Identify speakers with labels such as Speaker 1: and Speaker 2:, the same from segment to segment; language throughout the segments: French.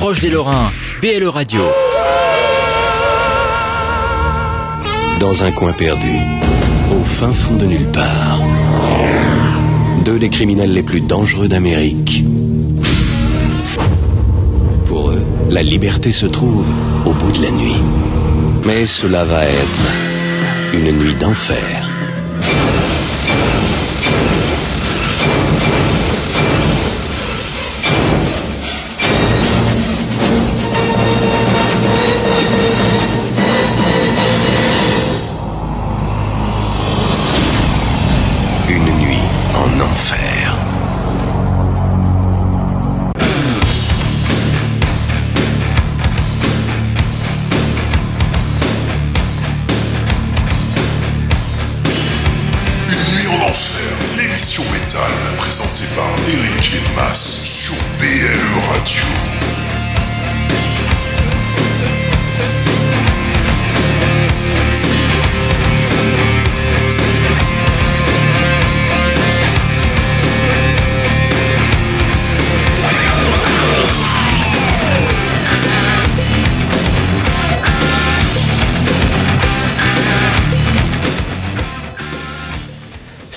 Speaker 1: proche des Lorrains, BLE Radio.
Speaker 2: Dans un coin perdu, au fin fond de nulle part, deux des criminels les plus dangereux d'Amérique. Pour eux, la liberté se trouve au bout de la nuit. Mais cela va être une nuit d'enfer.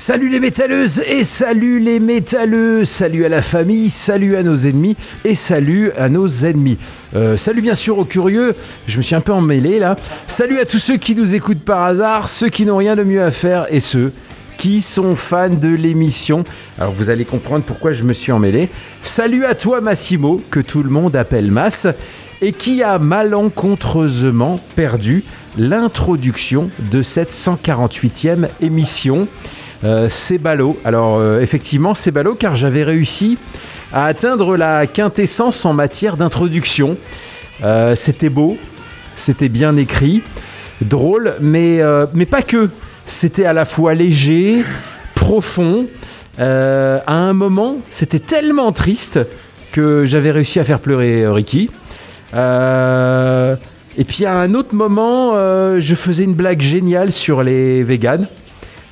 Speaker 3: Salut les métalleuses et salut les métalleux, salut à la famille, salut à nos ennemis et salut à nos ennemis. Euh, salut bien sûr aux curieux, je me suis un peu emmêlé là. Salut à tous ceux qui nous écoutent par hasard, ceux qui n'ont rien de mieux à faire et ceux qui sont fans de l'émission. Alors vous allez comprendre pourquoi je me suis emmêlé. Salut à toi Massimo, que tout le monde appelle Mass, et qui a malencontreusement perdu l'introduction de cette 148e émission. Euh, c'est ballot. Alors euh, effectivement, c'est ballot car j'avais réussi à atteindre la quintessence en matière d'introduction. Euh, c'était beau, c'était bien écrit, drôle, mais, mais pas que. C'était à la fois léger, profond. À un moment, c'était tellement triste que j'avais réussi à faire pleurer Ricky. Et puis à un autre moment, je faisais une blague géniale sur les véganes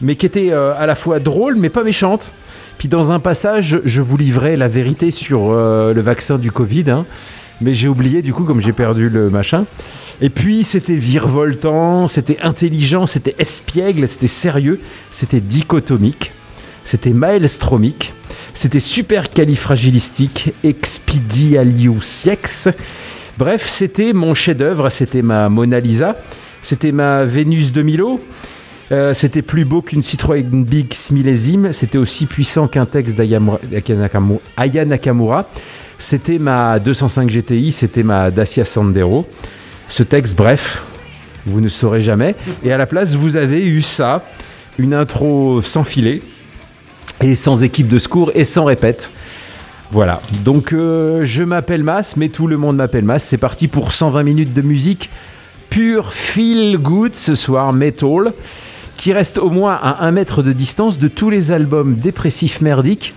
Speaker 3: mais qui était euh, à la fois drôle mais pas méchante. Puis dans un passage, je vous livrais la vérité sur euh, le vaccin du Covid, hein. mais j'ai oublié du coup comme j'ai perdu le machin. Et puis c'était virevoltant, c'était intelligent, c'était espiègle, c'était sérieux, c'était dichotomique, c'était maelstromique, c'était super califragilistique, expedialiusiex. Bref, c'était mon chef-d'œuvre, c'était ma Mona Lisa, c'était ma Vénus de Milo. Euh, c'était plus beau qu'une Citroën Big millésime. C'était aussi puissant qu'un texte d'Aya Aya Nakamura. C'était ma 205 GTI, c'était ma Dacia Sandero. Ce texte, bref, vous ne saurez jamais. Et à la place, vous avez eu ça, une intro sans filet, et sans équipe de secours, et sans répète. Voilà, donc euh, je m'appelle Mas, mais tout le monde m'appelle Mas. C'est parti pour 120 minutes de musique pure feel good ce soir, metal qui reste au moins à un mètre de distance de tous les albums dépressifs merdiques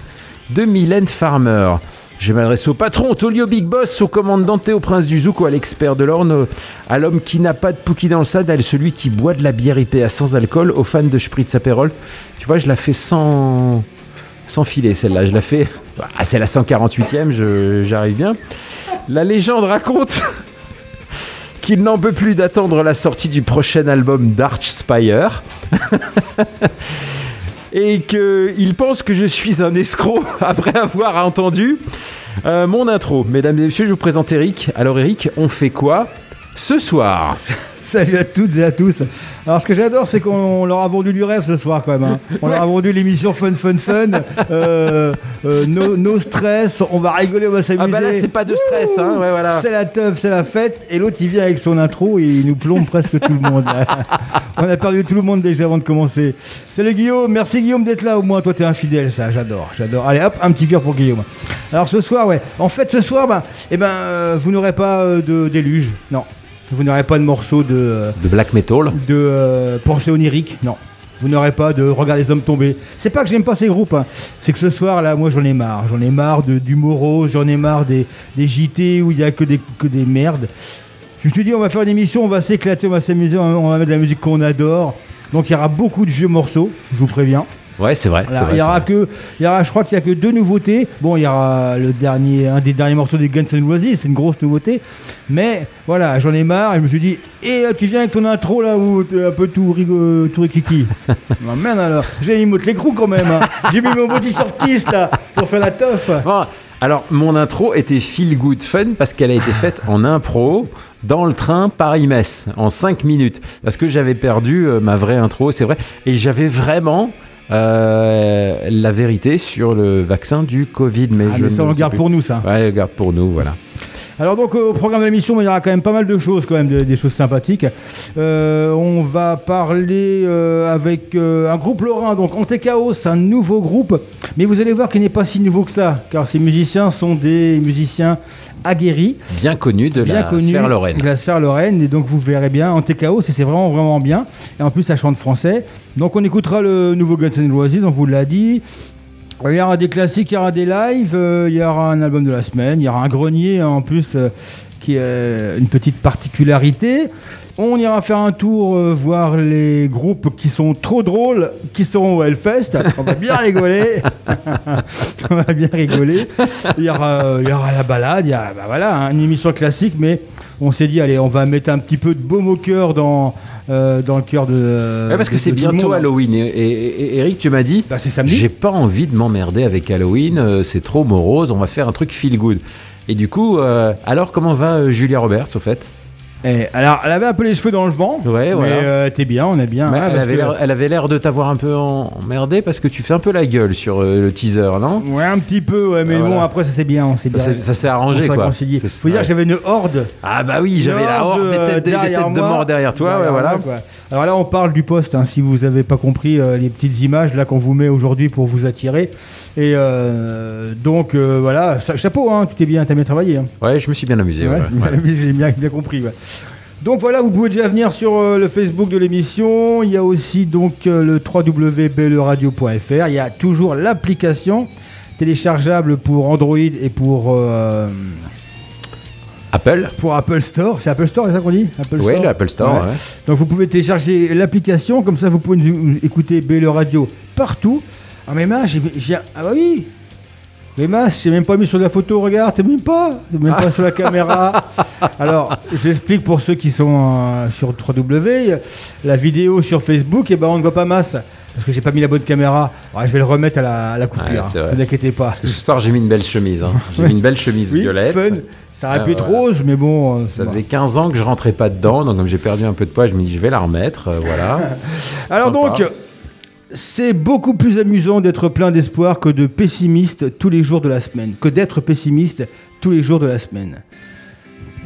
Speaker 3: de Mylène Farmer. Je m'adresse au patron, au Tolio Big Boss, au commandant au prince du Zouk, à l'expert de l'orne, à l'homme qui n'a pas de pouki dans le sad, à celui qui boit de la bière IPA sans alcool, aux fans de Spritz Aperol. Tu vois, je la fais sans, sans filet celle-là. Je la fais. Ah, c'est la 148e, je- j'arrive bien. La légende raconte qu'il n'en peut plus d'attendre la sortie du prochain album d'Archspire. et qu'il pense que je suis un escroc après avoir entendu euh, mon intro. Mesdames et messieurs, je vous présente Eric. Alors Eric, on fait quoi ce soir?
Speaker 4: Salut à toutes et à tous. Alors ce que j'adore, c'est qu'on leur a vendu du rêve ce soir quand même. hein. On leur a vendu l'émission Fun Fun Fun. Euh, euh, no, no stress, on va rigoler, on va s'amuser.
Speaker 3: Ah bah là, c'est pas de stress, hein, ouais, voilà.
Speaker 4: C'est la teuf, c'est la fête. Et l'autre, il vient avec son intro et il nous plombe presque tout le monde. on a perdu tout le monde déjà avant de commencer. Salut Guillaume, merci Guillaume d'être là au moins. Toi, t'es infidèle, ça, j'adore, j'adore. Allez hop, un petit cœur pour Guillaume. Alors ce soir, ouais. En fait, ce soir, bah, eh ben, euh, vous n'aurez pas euh, de déluge, non. Vous n'aurez pas de morceau de. euh,
Speaker 3: De black metal.
Speaker 4: de euh, pensée onirique, non. Vous n'aurez pas de regarder les hommes tomber. C'est pas que j'aime pas ces groupes, hein. c'est que ce soir là, moi j'en ai marre. J'en ai marre de, du Moro, j'en ai marre des, des JT où il y a que des, que des merdes. Je me suis dit, on va faire une émission, on va s'éclater, on va s'amuser, on va- on va mettre de la musique qu'on adore. Donc il y aura beaucoup de vieux morceaux, je vous préviens.
Speaker 3: Ouais, c'est vrai.
Speaker 4: Voilà, il y aura que, il y aura, je crois qu'il y a que deux nouveautés. Bon, il y aura le dernier, un des derniers morceaux des Guns N' Roses, c'est une grosse nouveauté. Mais voilà, j'en ai marre. Et je me suis dit, et là, tu viens avec ton intro là où un peu tout rigo, tout rikiki. Non merde alors, j'ai mis mon l'écrou quand même. hein. J'ai mis mon body shortiste là pour faire la teuf.
Speaker 3: Bon, alors, mon intro était feel good fun parce qu'elle a été faite en impro dans le train Paris-Metz en 5 minutes. Parce que j'avais perdu euh, ma vraie intro, c'est vrai. Et j'avais vraiment euh, la vérité sur le vaccin du Covid. Mais
Speaker 4: Ah,
Speaker 3: je
Speaker 4: mais ça on le garde pour nous ça.
Speaker 3: Ouais, garde pour nous, voilà.
Speaker 4: Alors donc euh, au programme de l'émission, il y aura quand même pas mal de choses, quand même de- des choses sympathiques. Euh, on va parler euh, avec euh, un groupe lorrain, donc Antechaos, un nouveau groupe, mais vous allez voir qu'il n'est pas si nouveau que ça, car ces musiciens sont des musiciens aguerris,
Speaker 3: Bien connu de
Speaker 4: bien
Speaker 3: la
Speaker 4: connus
Speaker 3: sphère Lorraine.
Speaker 4: de la sphère lorraine, et donc vous verrez bien Antechaos, et c'est vraiment vraiment bien. Et en plus ça chante français. Donc on écoutera le nouveau Guns N' Roses, on vous l'a dit. Il y aura des classiques, il y aura des lives, euh, il y aura un album de la semaine, il y aura un grenier en plus euh, qui est une petite particularité. On ira faire un tour euh, voir les groupes qui sont trop drôles, qui seront au Hellfest. On va bien rigoler. On va bien rigoler. Il y aura, euh, aura la balade, il y a bah voilà, hein, une émission classique, mais on s'est dit, allez, on va mettre un petit peu de baume au cœur dans, euh, dans le cœur de.
Speaker 3: Ouais, parce que c'est bientôt. Halloween. Et, et- et- Eric, tu m'as dit,
Speaker 4: Bah, c'est samedi.
Speaker 3: j'ai pas envie de m'emmerder avec Halloween, euh, c'est trop morose, on va faire un truc feel good. Et du coup, euh, alors comment va Julia Roberts au fait?
Speaker 4: Eh, alors, elle avait un peu les cheveux dans le vent.
Speaker 3: Ouais,
Speaker 4: mais
Speaker 3: voilà.
Speaker 4: euh, t'es bien, on est bien. Hein,
Speaker 3: elle, avait
Speaker 4: que-
Speaker 3: l'air, elle avait l'air de t'avoir un peu emmerdé parce que tu fais un peu la gueule sur euh, le teaser, non?
Speaker 4: Ouais, un petit peu, ouais, mais
Speaker 3: Ah,
Speaker 4: bon,
Speaker 3: voilà.
Speaker 4: après, ça c'est bien.
Speaker 3: ça,
Speaker 4: bien
Speaker 3: ça s'est arrangé quoi.
Speaker 4: Faut dire
Speaker 3: ouais.
Speaker 4: que j'avais une horde.
Speaker 3: Ah bah oui, j'avais la horde des têtes, des
Speaker 4: derrière
Speaker 3: têtes de
Speaker 4: moi.
Speaker 3: mort derrière toi, ouais,
Speaker 4: Derrière
Speaker 3: voilà.
Speaker 4: moi, quoi. Alors là, on parle du poste, hein, si vous n'avez pas compris euh, les petites images là qu'on vous met aujourd'hui pour vous attirer. Et euh, donc, euh, voilà, ça- chapeau, hein, tu t'es bien, t'as bien travaillé. hein.
Speaker 3: Ouais, je me suis bien amusé.
Speaker 4: Ouais,
Speaker 3: ouais, voilà.
Speaker 4: J'ai bien, bien compris. Donc voilà, vous pouvez déjà venir sur euh, le Facebook de l'émission. Il y a aussi donc le www.beleradio.fr. Il y a toujours l'application téléchargeable pour Android et pour,
Speaker 3: Apple
Speaker 4: pour Apple Store. C'est Apple Store, c'est ça qu'on dit? Apple
Speaker 3: Oui, l'Apple Store.
Speaker 4: Ouais. Donc vous pouvez télécharger l'application, comme ça vous pouvez nous écouter BL Radio partout. Ah mais mince, j'ai, ah bah oui Mais mince, j'ai même pas mis sur la photo, regarde, t'es même pas, t'es même pas sur la caméra. Alors, j'explique pour ceux qui sont euh, sur 3W, la vidéo sur Facebook, et ben on ne voit pas masse. Parce que j'ai pas mis la bonne caméra. Ouais, je vais le remettre à la, à la coupure,
Speaker 3: Ouais,
Speaker 4: hein,
Speaker 3: c'est
Speaker 4: ne vous inquiétez pas.
Speaker 3: Ce soir, j'ai mis une belle chemise. hein. J'ai mis une belle chemise
Speaker 4: Oui,
Speaker 3: violette.
Speaker 4: fun. Ça aurait
Speaker 3: Ah,
Speaker 4: pu être rose, mais bon. euh,
Speaker 3: Ça
Speaker 4: bon.
Speaker 3: faisait 15 ans que je rentrais pas dedans, donc comme j'ai perdu un peu de poids, je me dis je vais la remettre, euh, voilà.
Speaker 4: Alors donc, c'est beaucoup plus amusant d'être plein d'espoir que de pessimiste tous les jours de la semaine, que d'être pessimiste tous les jours de la semaine.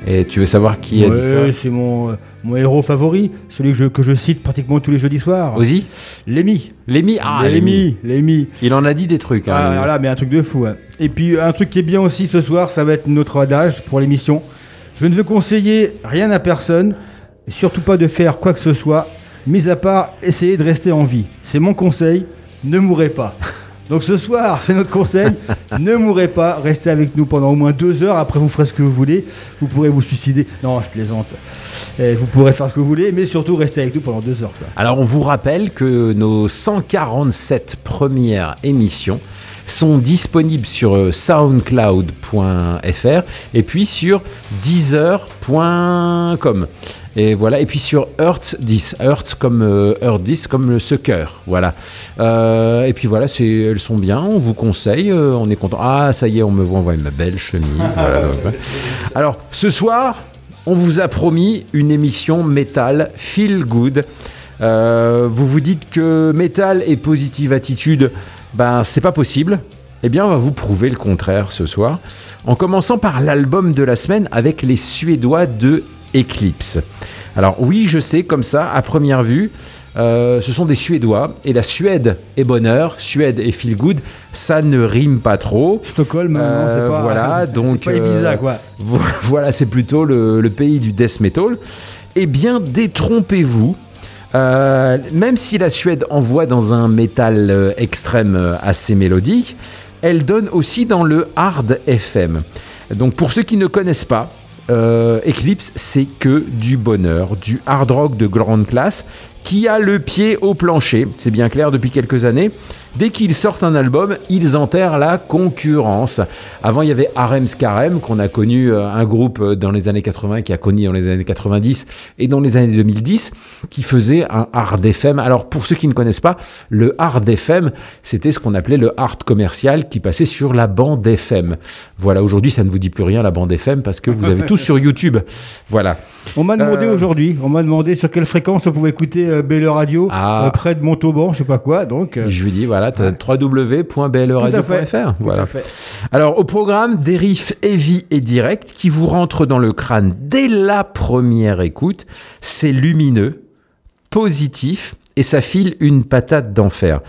Speaker 3: Et tu veux savoir qui a dit ça
Speaker 4: c'est mon, euh, mon héros favori, celui que je, que je cite pratiquement tous les jeudis soirs.
Speaker 3: Ozzy
Speaker 4: Lémi.
Speaker 3: Lémi Ah,
Speaker 4: Lémi, Lémi.
Speaker 3: Il en a dit des trucs. hein,
Speaker 4: Ah, alors là, mais un truc de fou. hein. Et puis un truc qui est bien aussi ce soir, ça va être notre adage pour l'émission. Je ne veux conseiller rien à personne, surtout pas de faire quoi que ce soit, mis à part essayer de rester en vie. C'est mon conseil, ne mourrez pas. Donc ce soir, c'est notre conseil, ne mourrez pas, restez avec nous pendant au moins deux heures, après vous ferez ce que vous voulez, vous pourrez vous suicider. Non, je plaisante. Vous pourrez faire ce que vous voulez, mais surtout restez avec nous pendant deux heures. quoi.
Speaker 3: Alors on vous rappelle que nos 147 premières émissions sont disponibles sur euh, soundcloud.fr et puis sur deezer.com. Et voilà, et puis sur Earth 10, Earth comme euh, Earth 10 comme le ce cœur, voilà. Euh, et puis voilà, c'est elles sont bien, on vous conseille, euh, on est content. Ah ça y est, on me voit envoyer ma belle chemise. voilà. Alors ce soir, on vous a promis une émission métal feel good. Euh, vous vous dites que métal et positive attitude, ben c'est pas possible. Eh bien, on va vous prouver le contraire ce soir, en commençant par l'album de la semaine avec les Suédois de Eclipse. Alors oui, je sais, comme ça, à première vue, euh, ce sont des Suédois, et la Suède est bonheur, Suède et feel good, ça ne rime pas trop.
Speaker 4: Stockholm,
Speaker 3: Euh,
Speaker 4: pas.
Speaker 3: voilà, donc,
Speaker 4: C'est pas Ibiza, quoi.
Speaker 3: Vo- Voilà, c'est plutôt le, le pays du death metal. Eh bien, détrompez-vous. Euh, même si la Suède envoie dans un métal euh, extrême assez mélodique, elle donne aussi dans le hard FM. Donc pour ceux qui ne connaissent pas, euh, Eclipse, c'est que du bonheur, du hard rock de grande classe qui a le pied au plancher. C'est bien clair depuis quelques années. Dès qu'ils sortent un album, ils enterrent la concurrence. Avant, il y avait Harem Scarem, qu'on a connu, euh, un groupe euh, dans les années 80, qui a connu dans les années 90 et dans les années 2010, qui faisait un hard FM. Alors, pour ceux qui ne connaissent pas, le hard FM, c'était ce qu'on appelait le hard commercial qui passait sur la bande FM. Voilà, aujourd'hui, ça ne vous dit plus rien, la bande FM, parce que vous avez tout sur YouTube. Voilà.
Speaker 4: On m'a demandé
Speaker 3: Euh,
Speaker 4: aujourd'hui, on m'a demandé sur quelle fréquence on pouvait écouter euh, BLE Radio
Speaker 3: Ah.
Speaker 4: euh, près de Montauban, je sais pas quoi. Donc,
Speaker 3: Je lui dis, voilà, tu as
Speaker 4: Tout à fait.
Speaker 3: www.bleradio.fr.
Speaker 4: Tout
Speaker 3: Voilà. Alors, au programme, des riffs heavy et direct qui vous rentrent dans le crâne dès la première écoute. C'est lumineux, positif et ça file une patate d'enfer.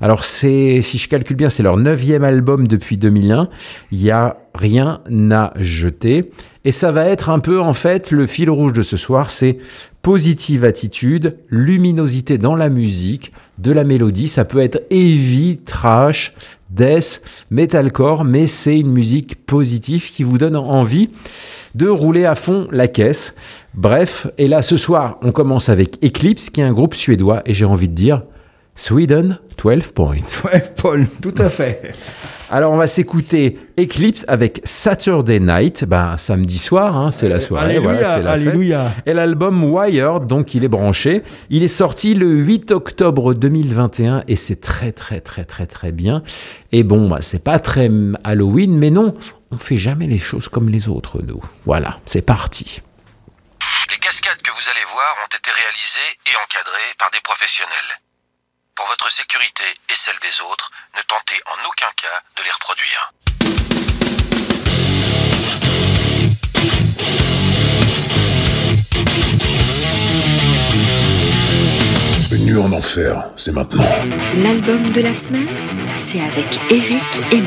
Speaker 3: Alors, c'est, si je calcule bien, c'est leur neuvième album depuis 2001. Il y a rien à jeter. Et ça va être un peu, en fait, le fil rouge de ce soir, c'est positive attitude, luminosité dans la musique, de la mélodie. Ça peut être heavy, trash, death, metalcore, mais c'est une musique positive qui vous donne envie de rouler à fond la caisse. Bref, et là ce soir, on commence avec Eclipse, qui est un groupe suédois, et j'ai envie de dire Sweden 12 points.
Speaker 4: Ouais, Paul, tout à fait.
Speaker 3: Alors on va s'écouter Eclipse avec Saturday Night, ben samedi soir, hein, c'est la soirée,
Speaker 4: Alléluia,
Speaker 3: voilà, c'est la fête. Et l'album Wired, donc il est branché. Il est sorti le 8 octobre 2021 et c'est très très très très très bien. Et bon, bah, c'est pas très Halloween, mais non, on fait jamais les choses comme les autres, nous. Voilà, c'est parti.
Speaker 5: Vous allez voir ont été réalisées et encadrées par des professionnels. Pour votre sécurité et celle des autres, ne tentez en aucun cas de les reproduire.
Speaker 6: Une nuit en enfer, c'est maintenant.
Speaker 7: L'album de la semaine, c'est avec Eric et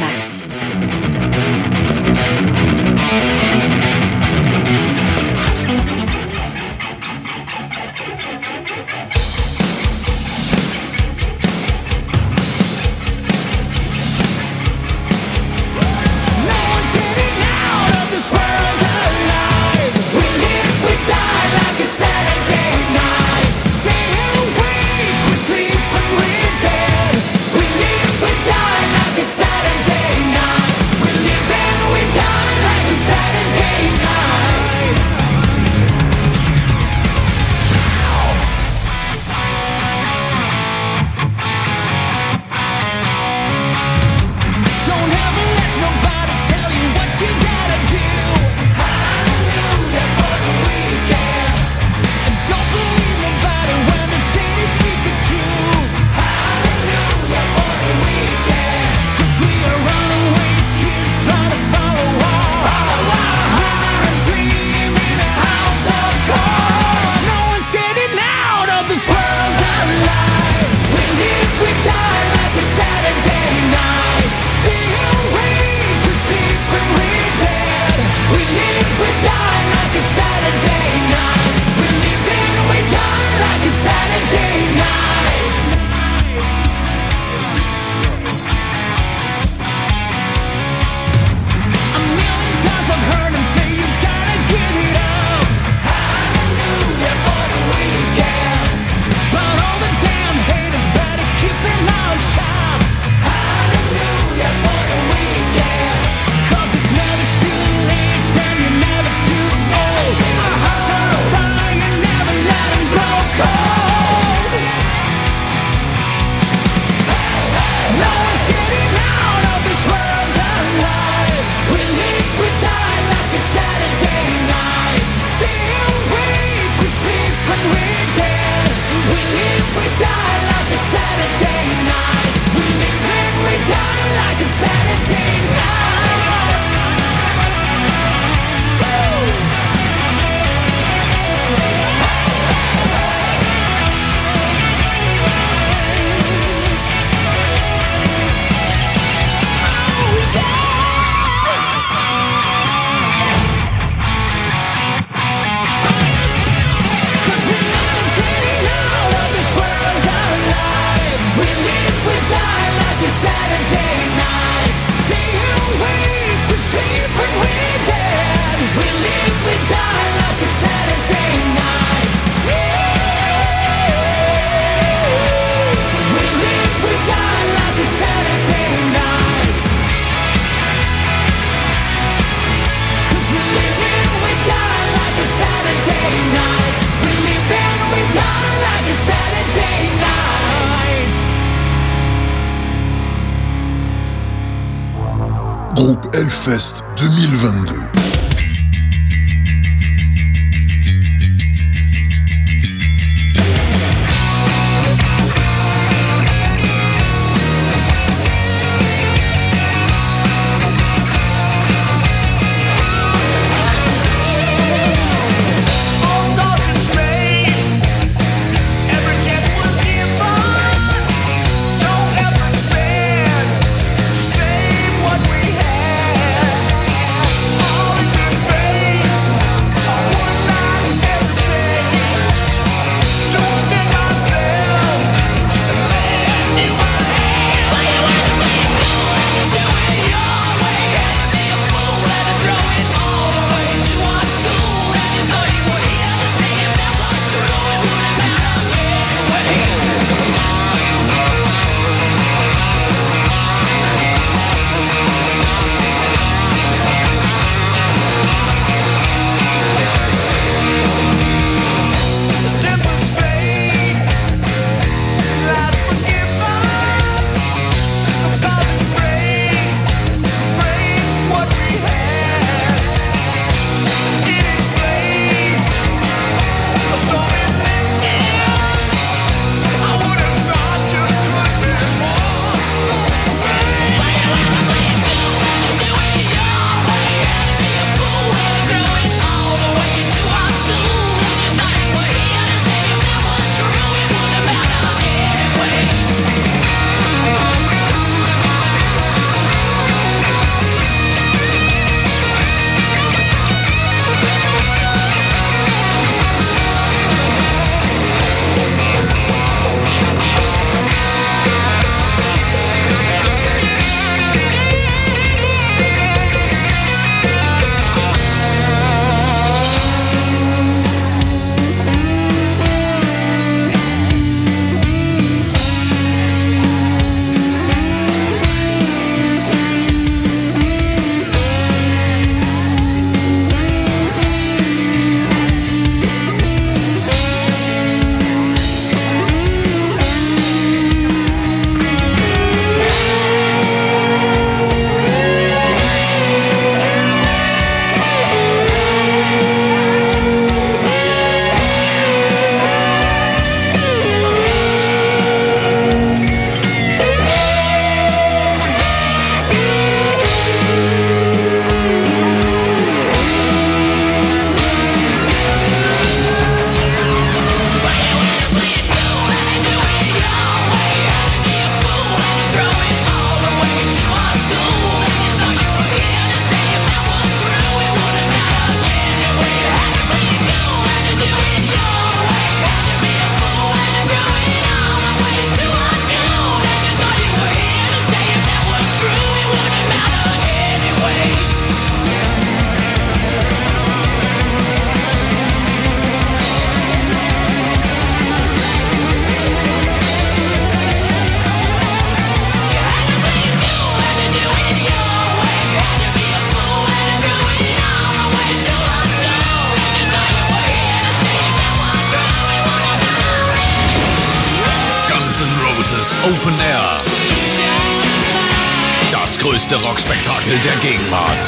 Speaker 8: Rockspektakel der Gegenwart.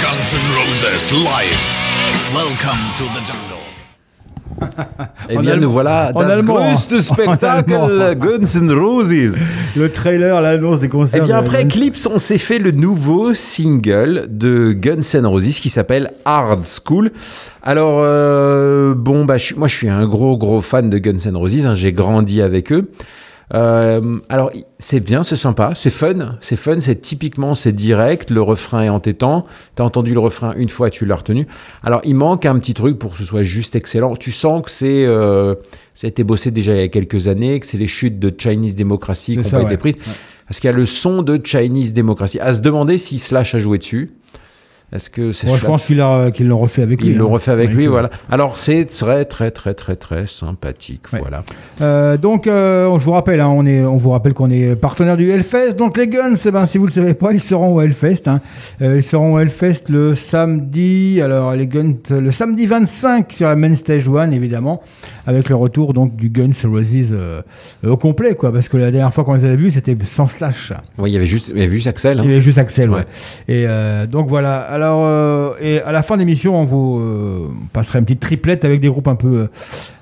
Speaker 8: Guns N' Roses live. Welcome to the jungle.
Speaker 3: Eh
Speaker 4: En
Speaker 3: bien,
Speaker 4: allemand.
Speaker 3: nous voilà
Speaker 4: allemand.
Speaker 3: größte Spectacle. Guns N' Roses.
Speaker 4: Le trailer, l'annonce des concerts.
Speaker 3: Eh bien, après Eclipse, on s'est fait le nouveau single de Guns N' Roses qui s'appelle Hard School. Alors, euh, bon, bah, je moi, je suis un gros, gros fan de Guns N' Roses. hein, J'ai grandi avec eux. Euh, alors, c'est bien, c'est sympa, c'est fun. C'est fun, c'est typiquement, c'est direct. Le refrain est entêtant. T'as entendu le refrain une fois, tu l'as retenu. Alors, il manque un petit truc pour que ce soit juste excellent. Tu sens que c'est, euh, ça a été bossé déjà il y a quelques années, que c'est les chutes de Chinese Democracy qui
Speaker 4: ouais.
Speaker 3: été prises. Parce qu'il y a le son de Chinese Democracy. À se demander si Slash a joué dessus.
Speaker 9: Est-ce que c'est
Speaker 4: Moi, je pense qu'il a- qu'ils l'ont refait avec lui.
Speaker 9: Ils l'ont
Speaker 4: hein.
Speaker 9: refait avec lui, voilà. Alors c'est très très très très très sympathique, voilà.
Speaker 4: Euh, donc, euh, je vous rappelle, hein, on, est, on vous rappelle qu'on est partenaire du Hellfest. Donc, les Guns, eh ben, si vous le savez pas, ils seront au Hellfest. hein. Euh, ils seront au Hellfest le samedi. Alors, les Guns, le samedi 25 sur la main stage 1, évidemment, avec le retour donc du Guns Roses au complet, quoi. Parce que la dernière fois qu'on les avait vus, c'était sans slash.
Speaker 9: Oui, il y avait juste, il y avait juste Axel.
Speaker 4: Il y avait juste Axel, ouais. Et donc voilà. Alors, euh, et à la fin de l'émission, on vous euh, passerait une petite triplette avec des groupes un peu, euh,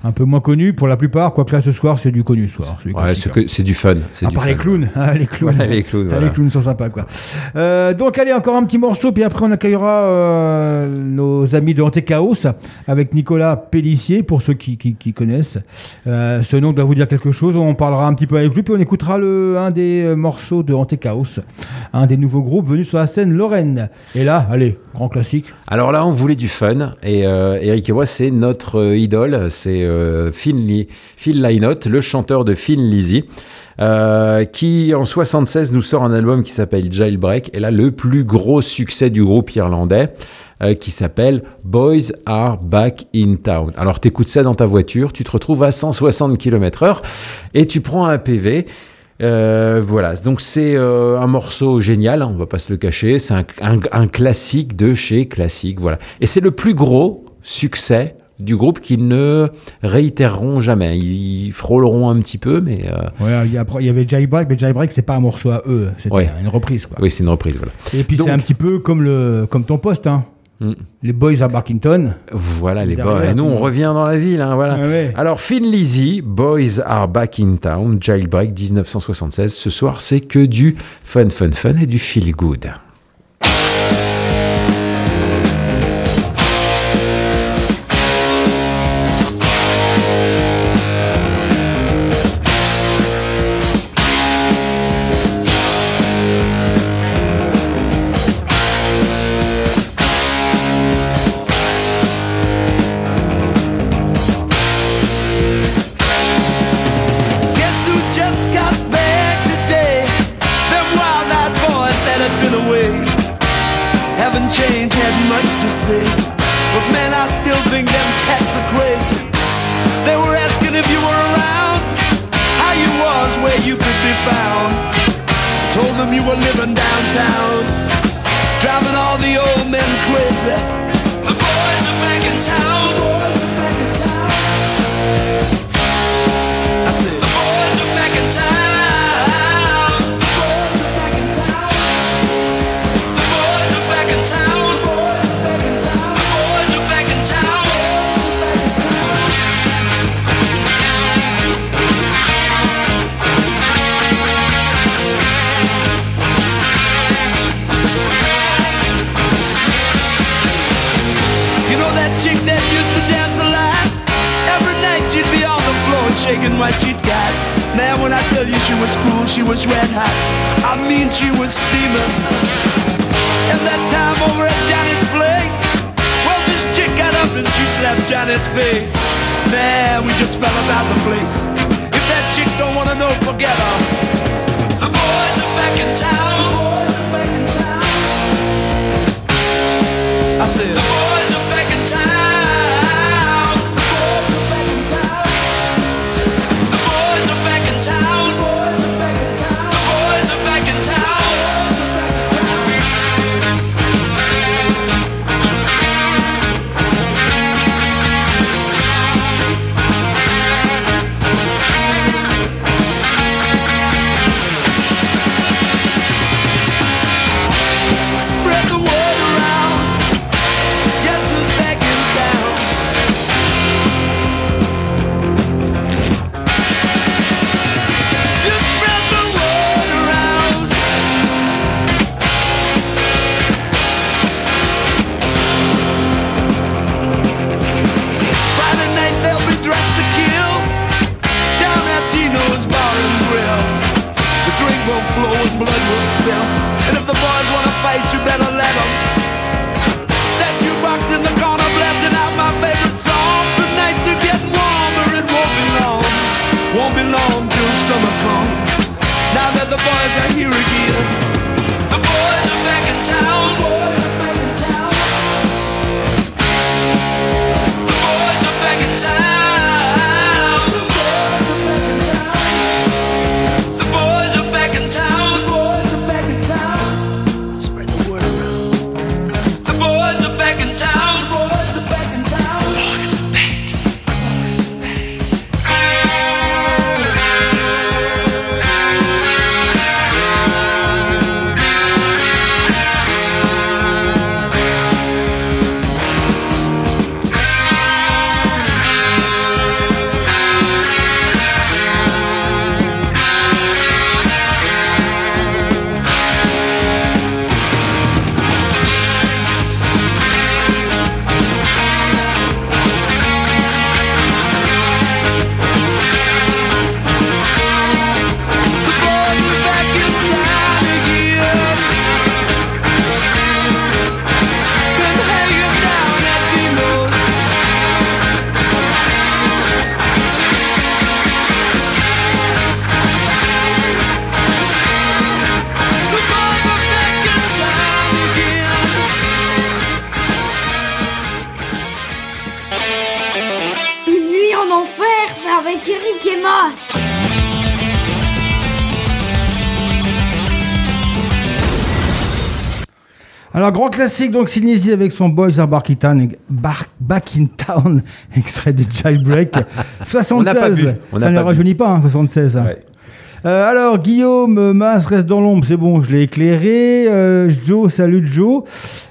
Speaker 4: un peu moins connus pour la plupart. Quoique là, ce soir, c'est du connu, ce soir.
Speaker 9: Ouais, c'est du fun.
Speaker 4: À
Speaker 9: du
Speaker 4: part
Speaker 9: fun.
Speaker 4: les clowns, hein, les clowns.
Speaker 9: Ouais, les clowns,
Speaker 4: Ah,
Speaker 9: voilà.
Speaker 4: Les clowns sont sympas, quoi. Euh, donc, allez, encore un petit morceau, puis après, on accueillera nos amis de Antéchaos avec Nicolas Pellissier, pour ceux qui, qui- qui connaissent. Ce nom doit vous dire quelque chose. On parlera un petit peu avec lui, puis on écoutera le, un des morceaux de Antéchaos, un des nouveaux groupes venus sur la scène Lorraine. Et là, allez, grand classique.
Speaker 9: Alors là, on voulait du fun. Et euh, Eric moi, c'est notre euh, idole. C'est euh, Phil Lynott, le chanteur de Phil Lizzy. euh, qui en 76 nous sort un album qui s'appelle Jailbreak et là le plus gros succès du groupe irlandais euh, qui s'appelle Boys Are Back in Town. Alors t'écoutes ça dans ta voiture, tu te retrouves à 160 km/h et tu prends un PV. Euh, voilà, donc c'est euh, un morceau génial, hein, on va pas se le cacher, c'est un, un- un classique de chez classique, voilà. Et c'est le plus gros succès du groupe qu'ils ne réitéreront jamais. Ils frôleront un petit peu, mais euh,
Speaker 4: Voilà, il y, avait Jailbreak, mais Jailbreak, c'est pas un morceau à eux, c'était
Speaker 9: Ouais.
Speaker 4: une reprise, quoi.
Speaker 9: oui, c'est une reprise, voilà.
Speaker 4: Et puis, c'est un petit peu comme, le, comme ton poste, hein.
Speaker 9: Mm.
Speaker 4: Les Boys à Barkington.
Speaker 9: Voilà les boys. Et nous, on revient dans la ville, hein, voilà.
Speaker 4: Ah ouais.
Speaker 9: Alors, Boys Are Back in Town, Jailbreak 1976. Ce soir, c'est que du fun, fun, fun et du feel good.
Speaker 4: Classique, donc Sinisi avec son Boys Are Back in Town, Bar- Back in Town, extrait de Jailbreak. 76.
Speaker 3: n'a pas vu, on
Speaker 4: Ça
Speaker 3: n'a
Speaker 4: ne rajeunit pas, hein, 76. hein.
Speaker 3: Ouais.
Speaker 4: Euh, alors, Guillaume, euh, Mas reste dans l'ombre, c'est bon, je l'ai éclairé. Euh, Joe, salut Joe.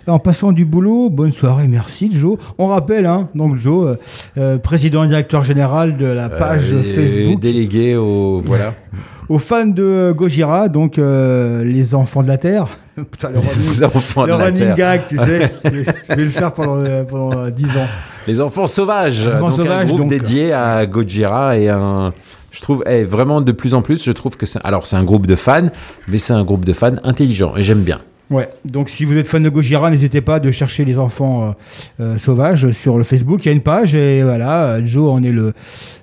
Speaker 4: En passant du boulot, bonne soirée, merci Joe. On rappelle, hein, donc Joe, euh, président et directeur général de la page
Speaker 3: Euh,
Speaker 4: Facebook,
Speaker 3: Délégué au. Voilà.
Speaker 4: aux fans de Gojira, donc euh, les enfants de la Terre. Putain, le running,
Speaker 3: Les enfants
Speaker 4: le
Speaker 3: de la
Speaker 4: running
Speaker 3: Terre.
Speaker 4: gag, tu sais. je vais le faire pendant, pendant euh, 10 ans.
Speaker 3: Les enfants sauvages.
Speaker 4: Les enfants
Speaker 3: donc un
Speaker 4: sauvages,
Speaker 3: groupe
Speaker 4: donc.
Speaker 3: dédié à Gojira et un. Je trouve eh, vraiment de plus en plus, je trouve que c'est. Alors c'est un groupe de fans, mais c'est un groupe de fans intelligent et j'aime bien.
Speaker 4: Ouais, donc si vous êtes fan de Gojira, n'hésitez pas de chercher les enfants euh, euh, sauvages sur le Facebook. Il y a une page et voilà, Joe en est le,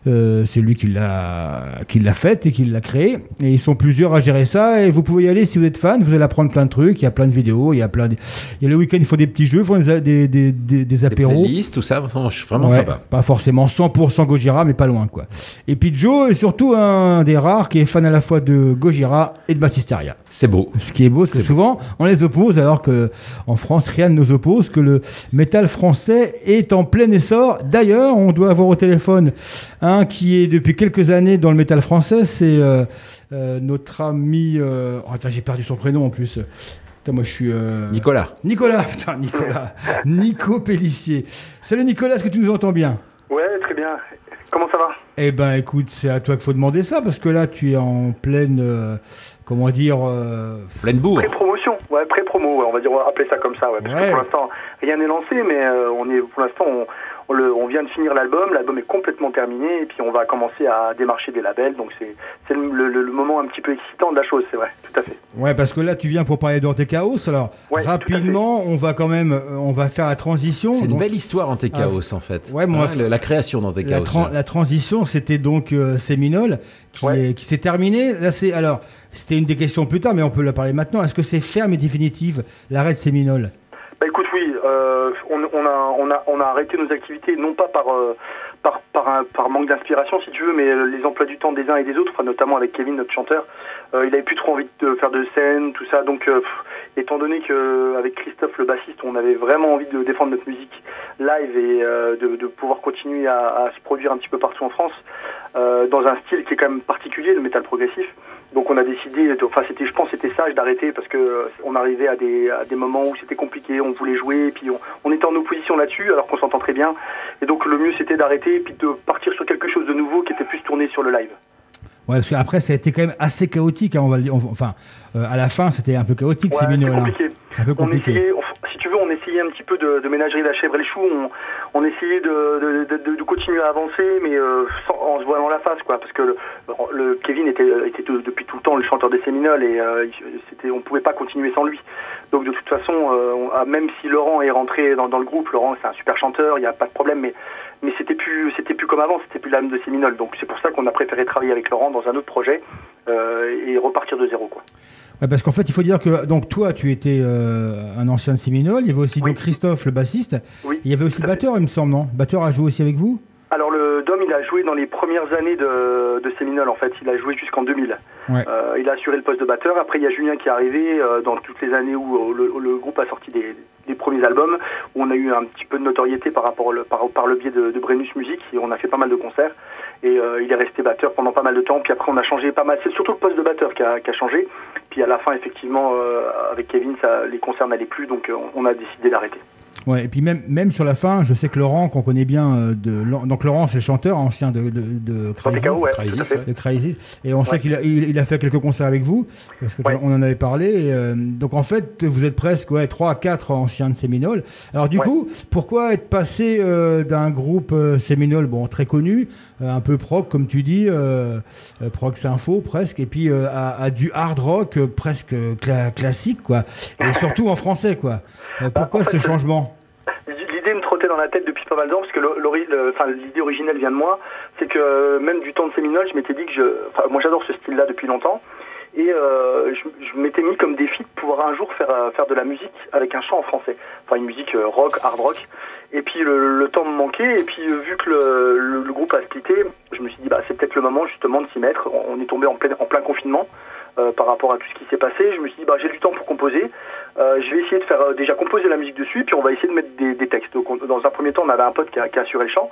Speaker 4: euh, c'est lui qui l'a, qui l'a faite et qui l'a créé. Et ils sont plusieurs à gérer ça. Et vous pouvez y aller si vous êtes fan. Vous allez apprendre plein de trucs. Il y a plein de vidéos. Il y a plein. De... Il y a le week-end, ils font des petits jeux, ils font des, des, des, des- des apéros.
Speaker 3: playlists, tout ça, vraiment,
Speaker 4: Ouais,
Speaker 3: sympa.
Speaker 4: Pas forcément 100% Gojira, mais pas loin quoi. Et puis Joe est surtout un des rares qui est fan à la fois de Gojira et de Bassisteria.
Speaker 3: C'est beau.
Speaker 4: Ce qui est beau, c'est que souvent on les oppose, alors que en France rien ne nous oppose, que le métal français est en plein essor. D'ailleurs, on doit avoir au téléphone un qui est depuis quelques années dans le métal français, c'est euh, euh, notre ami. euh, oh, attends, j'ai perdu son prénom en plus. Putain, moi je suis. euh,
Speaker 3: Nicolas.
Speaker 4: Nicolas, putain, Nicolas. Nico Pellissier. Salut Nicolas, est-ce que tu nous entends bien?
Speaker 10: Ouais, très bien. Comment ça va?
Speaker 4: Eh ben écoute, c'est à toi qu'il faut demander ça, parce que là tu es en pleine. Comment dire. euh,
Speaker 3: Pleine bourre.
Speaker 10: Pré-promotion, ouais, pré-promo, ouais, on va dire, on va appeler ça comme ça, ouais, parce
Speaker 4: Ouais.
Speaker 10: que pour l'instant, rien n'est lancé, mais euh, on est, pour l'instant, on, on le- on vient de finir l'album, l'album est complètement terminé, et puis on va commencer à démarcher des labels, donc c'est c'est le, le- le moment un petit peu excitant de la chose, c'est vrai, tout à fait.
Speaker 4: Ouais, parce que là, tu viens pour parler d'Orte Chaos. Alors,
Speaker 10: Ouais,
Speaker 4: rapidement, on va quand même, euh, on va faire la transition.
Speaker 3: C'est une
Speaker 4: Donc,
Speaker 3: belle histoire en Chaos en fait.
Speaker 4: Ouais,
Speaker 3: Hein, la création dans
Speaker 4: la, la transition, c'était donc euh, Séminole qui,
Speaker 10: Ouais.
Speaker 4: est- qui s'est terminée. Là, c'est alors, c'était une des questions plus tard, mais on peut la parler maintenant. Est-ce que c'est ferme et définitive l'arrêt de Séminole?
Speaker 10: Bah écoute, oui, euh, on, a, on, a, on a arrêté nos activités, non pas par, euh, par, par, manque d'inspiration, si tu veux, mais euh, les emplois du temps des uns et des autres, enfin, notamment avec Kevin, notre chanteur, il avait plus trop envie de faire de scène, tout ça. Donc, étant donné que avec Christophe, le bassiste, on avait vraiment envie de défendre notre musique live et euh, de, pouvoir continuer à, se produire un petit peu partout en France, euh, dans un style qui est quand même particulier, le métal progressif. Donc on a décidé, enfin c'était, je pense, c'était sage d'arrêter parce que euh, on arrivait à des, à des moments où c'était compliqué, on voulait jouer, et puis on, on était en opposition là-dessus, alors qu'on s'entend très bien. Et donc le mieux c'était d'arrêter, et puis de partir sur quelque chose de nouveau qui était plus tourné sur le live.
Speaker 4: Ouais, parce qu'après, ça a été quand même assez chaotique. hein, on va le dire. Enfin, euh, à la fin, c'était un peu chaotique,
Speaker 10: Ouais,
Speaker 4: hein.
Speaker 10: compliqué.
Speaker 4: C'est un peu
Speaker 10: On
Speaker 4: compliqué.
Speaker 10: essayait, on- si tu veux, on essayait un petit peu de, de ménagerie la chèvre et le chou. On, on essayait de, de, continuer à avancer, mais euh, sans- en se voilant la face, quoi. Parce que le, le Kevin était, était de- depuis tout le temps le chanteur des Séminoles et euh, c'était, on pouvait pas continuer sans lui. Donc de toute façon, euh, ah, même si Laurent est rentré dans, dans le groupe, Laurent c'est un super chanteur, il n'y a pas de problème, mais mais c'était plus c'était plus comme avant, c'était plus l'âme de Séminole. Donc c'est pour ça qu'on a préféré travailler avec Laurent dans un autre projet euh, et repartir de zéro, quoi.
Speaker 4: Ouais, parce qu'en fait, il faut dire que donc toi, tu étais euh, un ancien de Séminole. Il y avait aussi
Speaker 10: Oui.
Speaker 4: donc Christophe, le bassiste.
Speaker 10: Oui,
Speaker 4: Il y avait aussi le batteur, il me semble, non? Batteur a joué aussi avec vous?
Speaker 10: Alors le Dom, il a joué dans les premières années de, de Séminole en fait. Il a joué jusqu'en 2000.
Speaker 4: Ouais.
Speaker 10: Euh, il a assuré le poste de batteur. Après, il y a Julien qui est arrivé euh, dans toutes les années où euh, le, le groupe a sorti des, des premiers albums, où on a eu un petit peu de notoriété par rapport au- par, par le biais de, de Brennus Music et on a fait pas mal de concerts. Et il est resté batteur pendant pas mal de temps. Puis après, on a changé pas mal. C'est surtout le poste de batteur qui a, qui a changé. Puis à la fin, effectivement, avec Kevin, ça, les concerts n'allaient plus, donc on a décidé d'arrêter.
Speaker 4: Ouais, et puis même, même sur la fin, je sais que Laurent, qu'on connaît bien, euh, de, donc Laurent, c'est le chanteur ancien de, de, de Crazy.
Speaker 10: Ouais,
Speaker 3: ouais.
Speaker 4: de Crazy. Et on sait qu'il a, il, il a fait quelques concerts avec vous, parce qu'on
Speaker 10: Ouais.
Speaker 4: en avait parlé. et, euh, donc en fait, vous êtes presque ouais, 3 à 4 anciens de Séminole. Alors du
Speaker 10: Ouais.
Speaker 4: coup, pourquoi être passé euh, d'un groupe euh, Séminole, bon, très connu, un peu prog, comme tu dis, euh, euh, prog sympho presque, et puis euh, à, à du hard rock euh, presque cla- classique, quoi. Et surtout en français, quoi. Euh, pourquoi
Speaker 10: en fait,
Speaker 4: ce changement?
Speaker 10: L'idée me trottait dans la tête depuis pas mal de temps, parce que l'idée originelle vient de moi. C'est que euh, même du temps de Séminole, je m'étais dit que je. Enfin, moi j'adore ce style-là depuis longtemps. Et euh, je, je m'étais mis comme défi de pouvoir un jour faire, euh, faire de la musique avec un chant en français. Enfin, une musique euh, rock, hard rock. Et puis le, le temps me manquait. Et puis euh, vu que le, le- le groupe a splitté, je me suis dit, bah, c'est peut-être le moment justement de s'y mettre. On est tombé en plein, en plein confinement. euh, par rapport à tout ce qui s'est passé, je me suis dit bah j'ai du temps pour composer. Euh, je vais essayer de faire euh, déjà composer la musique dessus, puis on va essayer de mettre des, des textes. Donc, on- dans un premier temps, on avait un pote qui a, qui a assuré le chant,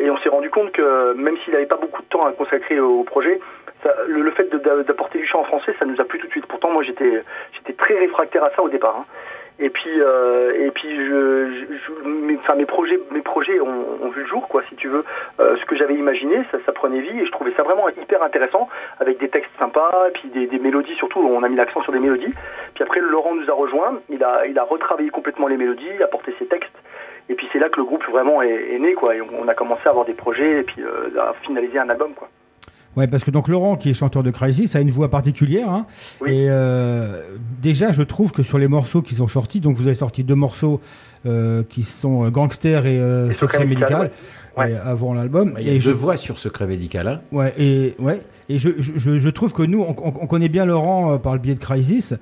Speaker 10: et on s'est rendu compte que même s'il n'avait pas beaucoup de temps à consacrer au projet, le, fait d'apporter du chant en français, ça nous a plu tout de suite. Pourtant, moi, j'étais très réfractaire à ça au départ. hein. Et puis, euh, et puis, mes, mes projets, mes projets ont, vu le jour, quoi, si tu veux. Euh, ce que j'avais imaginé, ça, prenait vie, et je trouvais ça vraiment hyper intéressant, avec des textes sympas, et puis des, mélodies surtout. On a mis l'accent sur des mélodies. Puis après, Laurent nous a rejoints. Il a, il a retravaillé complètement les mélodies, apporté ses textes. Et puis c'est là que le groupe vraiment est, né, quoi. Et on, on a commencé à avoir des projets, et puis euh, à finaliser un album, quoi.
Speaker 4: Ouais, parce que donc Laurent, qui est chanteur de Crisis, a une voix particulière. hein. Et euh, déjà, je trouve que sur les morceaux qui sont sortis, donc vous avez sorti deux morceaux euh, qui sont euh, Gangster et euh, Secret Médical, avant l'album.
Speaker 3: Il y a
Speaker 4: Et
Speaker 3: deux
Speaker 4: je-
Speaker 3: voix sur Secret Médical. hein.
Speaker 4: Ouais, et, ouais, et je, je- trouve que nous, on, on- on connaît bien Laurent euh, par le biais de Crisis,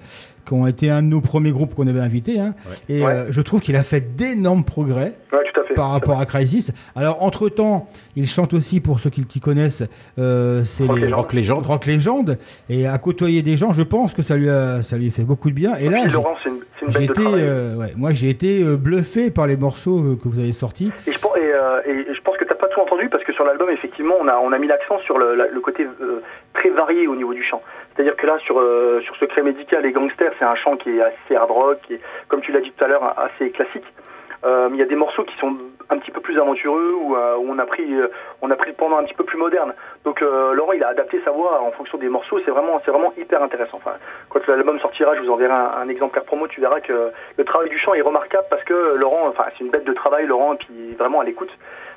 Speaker 4: qui ont été un de nos premiers groupes qu'on avait invités. hein. Et
Speaker 10: Ouais.
Speaker 4: euh, je trouve qu'il a fait d'énormes progrès
Speaker 10: Ouais, tout à fait.
Speaker 4: par rapport à Crisis. Alors, entre-temps, il chante aussi, pour ceux qui, qui connaissent, euh, c'est
Speaker 10: Rock
Speaker 4: les
Speaker 10: Legend.
Speaker 3: Rock Legend.
Speaker 4: Rock Legend. Et à côtoyer des gens, je pense que ça lui a, ça lui a fait beaucoup de bien. Et là,
Speaker 10: puis
Speaker 4: j'ai-
Speaker 10: Laurent, c'est une, c'est une
Speaker 4: j'ai
Speaker 10: bête de
Speaker 4: été,
Speaker 10: travail.
Speaker 4: euh, ouais, moi, j'ai été euh, bluffé par les morceaux que vous avez sortis.
Speaker 10: Et je pense, et, euh, et je pense que t'as pas tout entendu parce que sur l'album, effectivement, on a, on a mis l'accent sur le, la- le côté euh, très varié au niveau du chant. C'est-à-dire que là, sur, euh, sur Secret Médical et Gangster, c'est un chant qui est assez hard rock, qui est, comme tu l'as dit tout à l'heure, assez classique. Euh, il y a des morceaux qui sont un petit peu plus aventureux où, euh, on a pris euh, on a pris le pendant un petit peu plus moderne. Donc euh, Laurent il a adapté sa voix en fonction des morceaux. C'est vraiment c'est vraiment hyper intéressant. Enfin, quand l'album sortira, je vous enverrai un, un exemplaire promo. Tu verras que le travail du chant est remarquable parce que Laurent, enfin c'est une bête de travail Laurent et puis vraiment à l'écoute.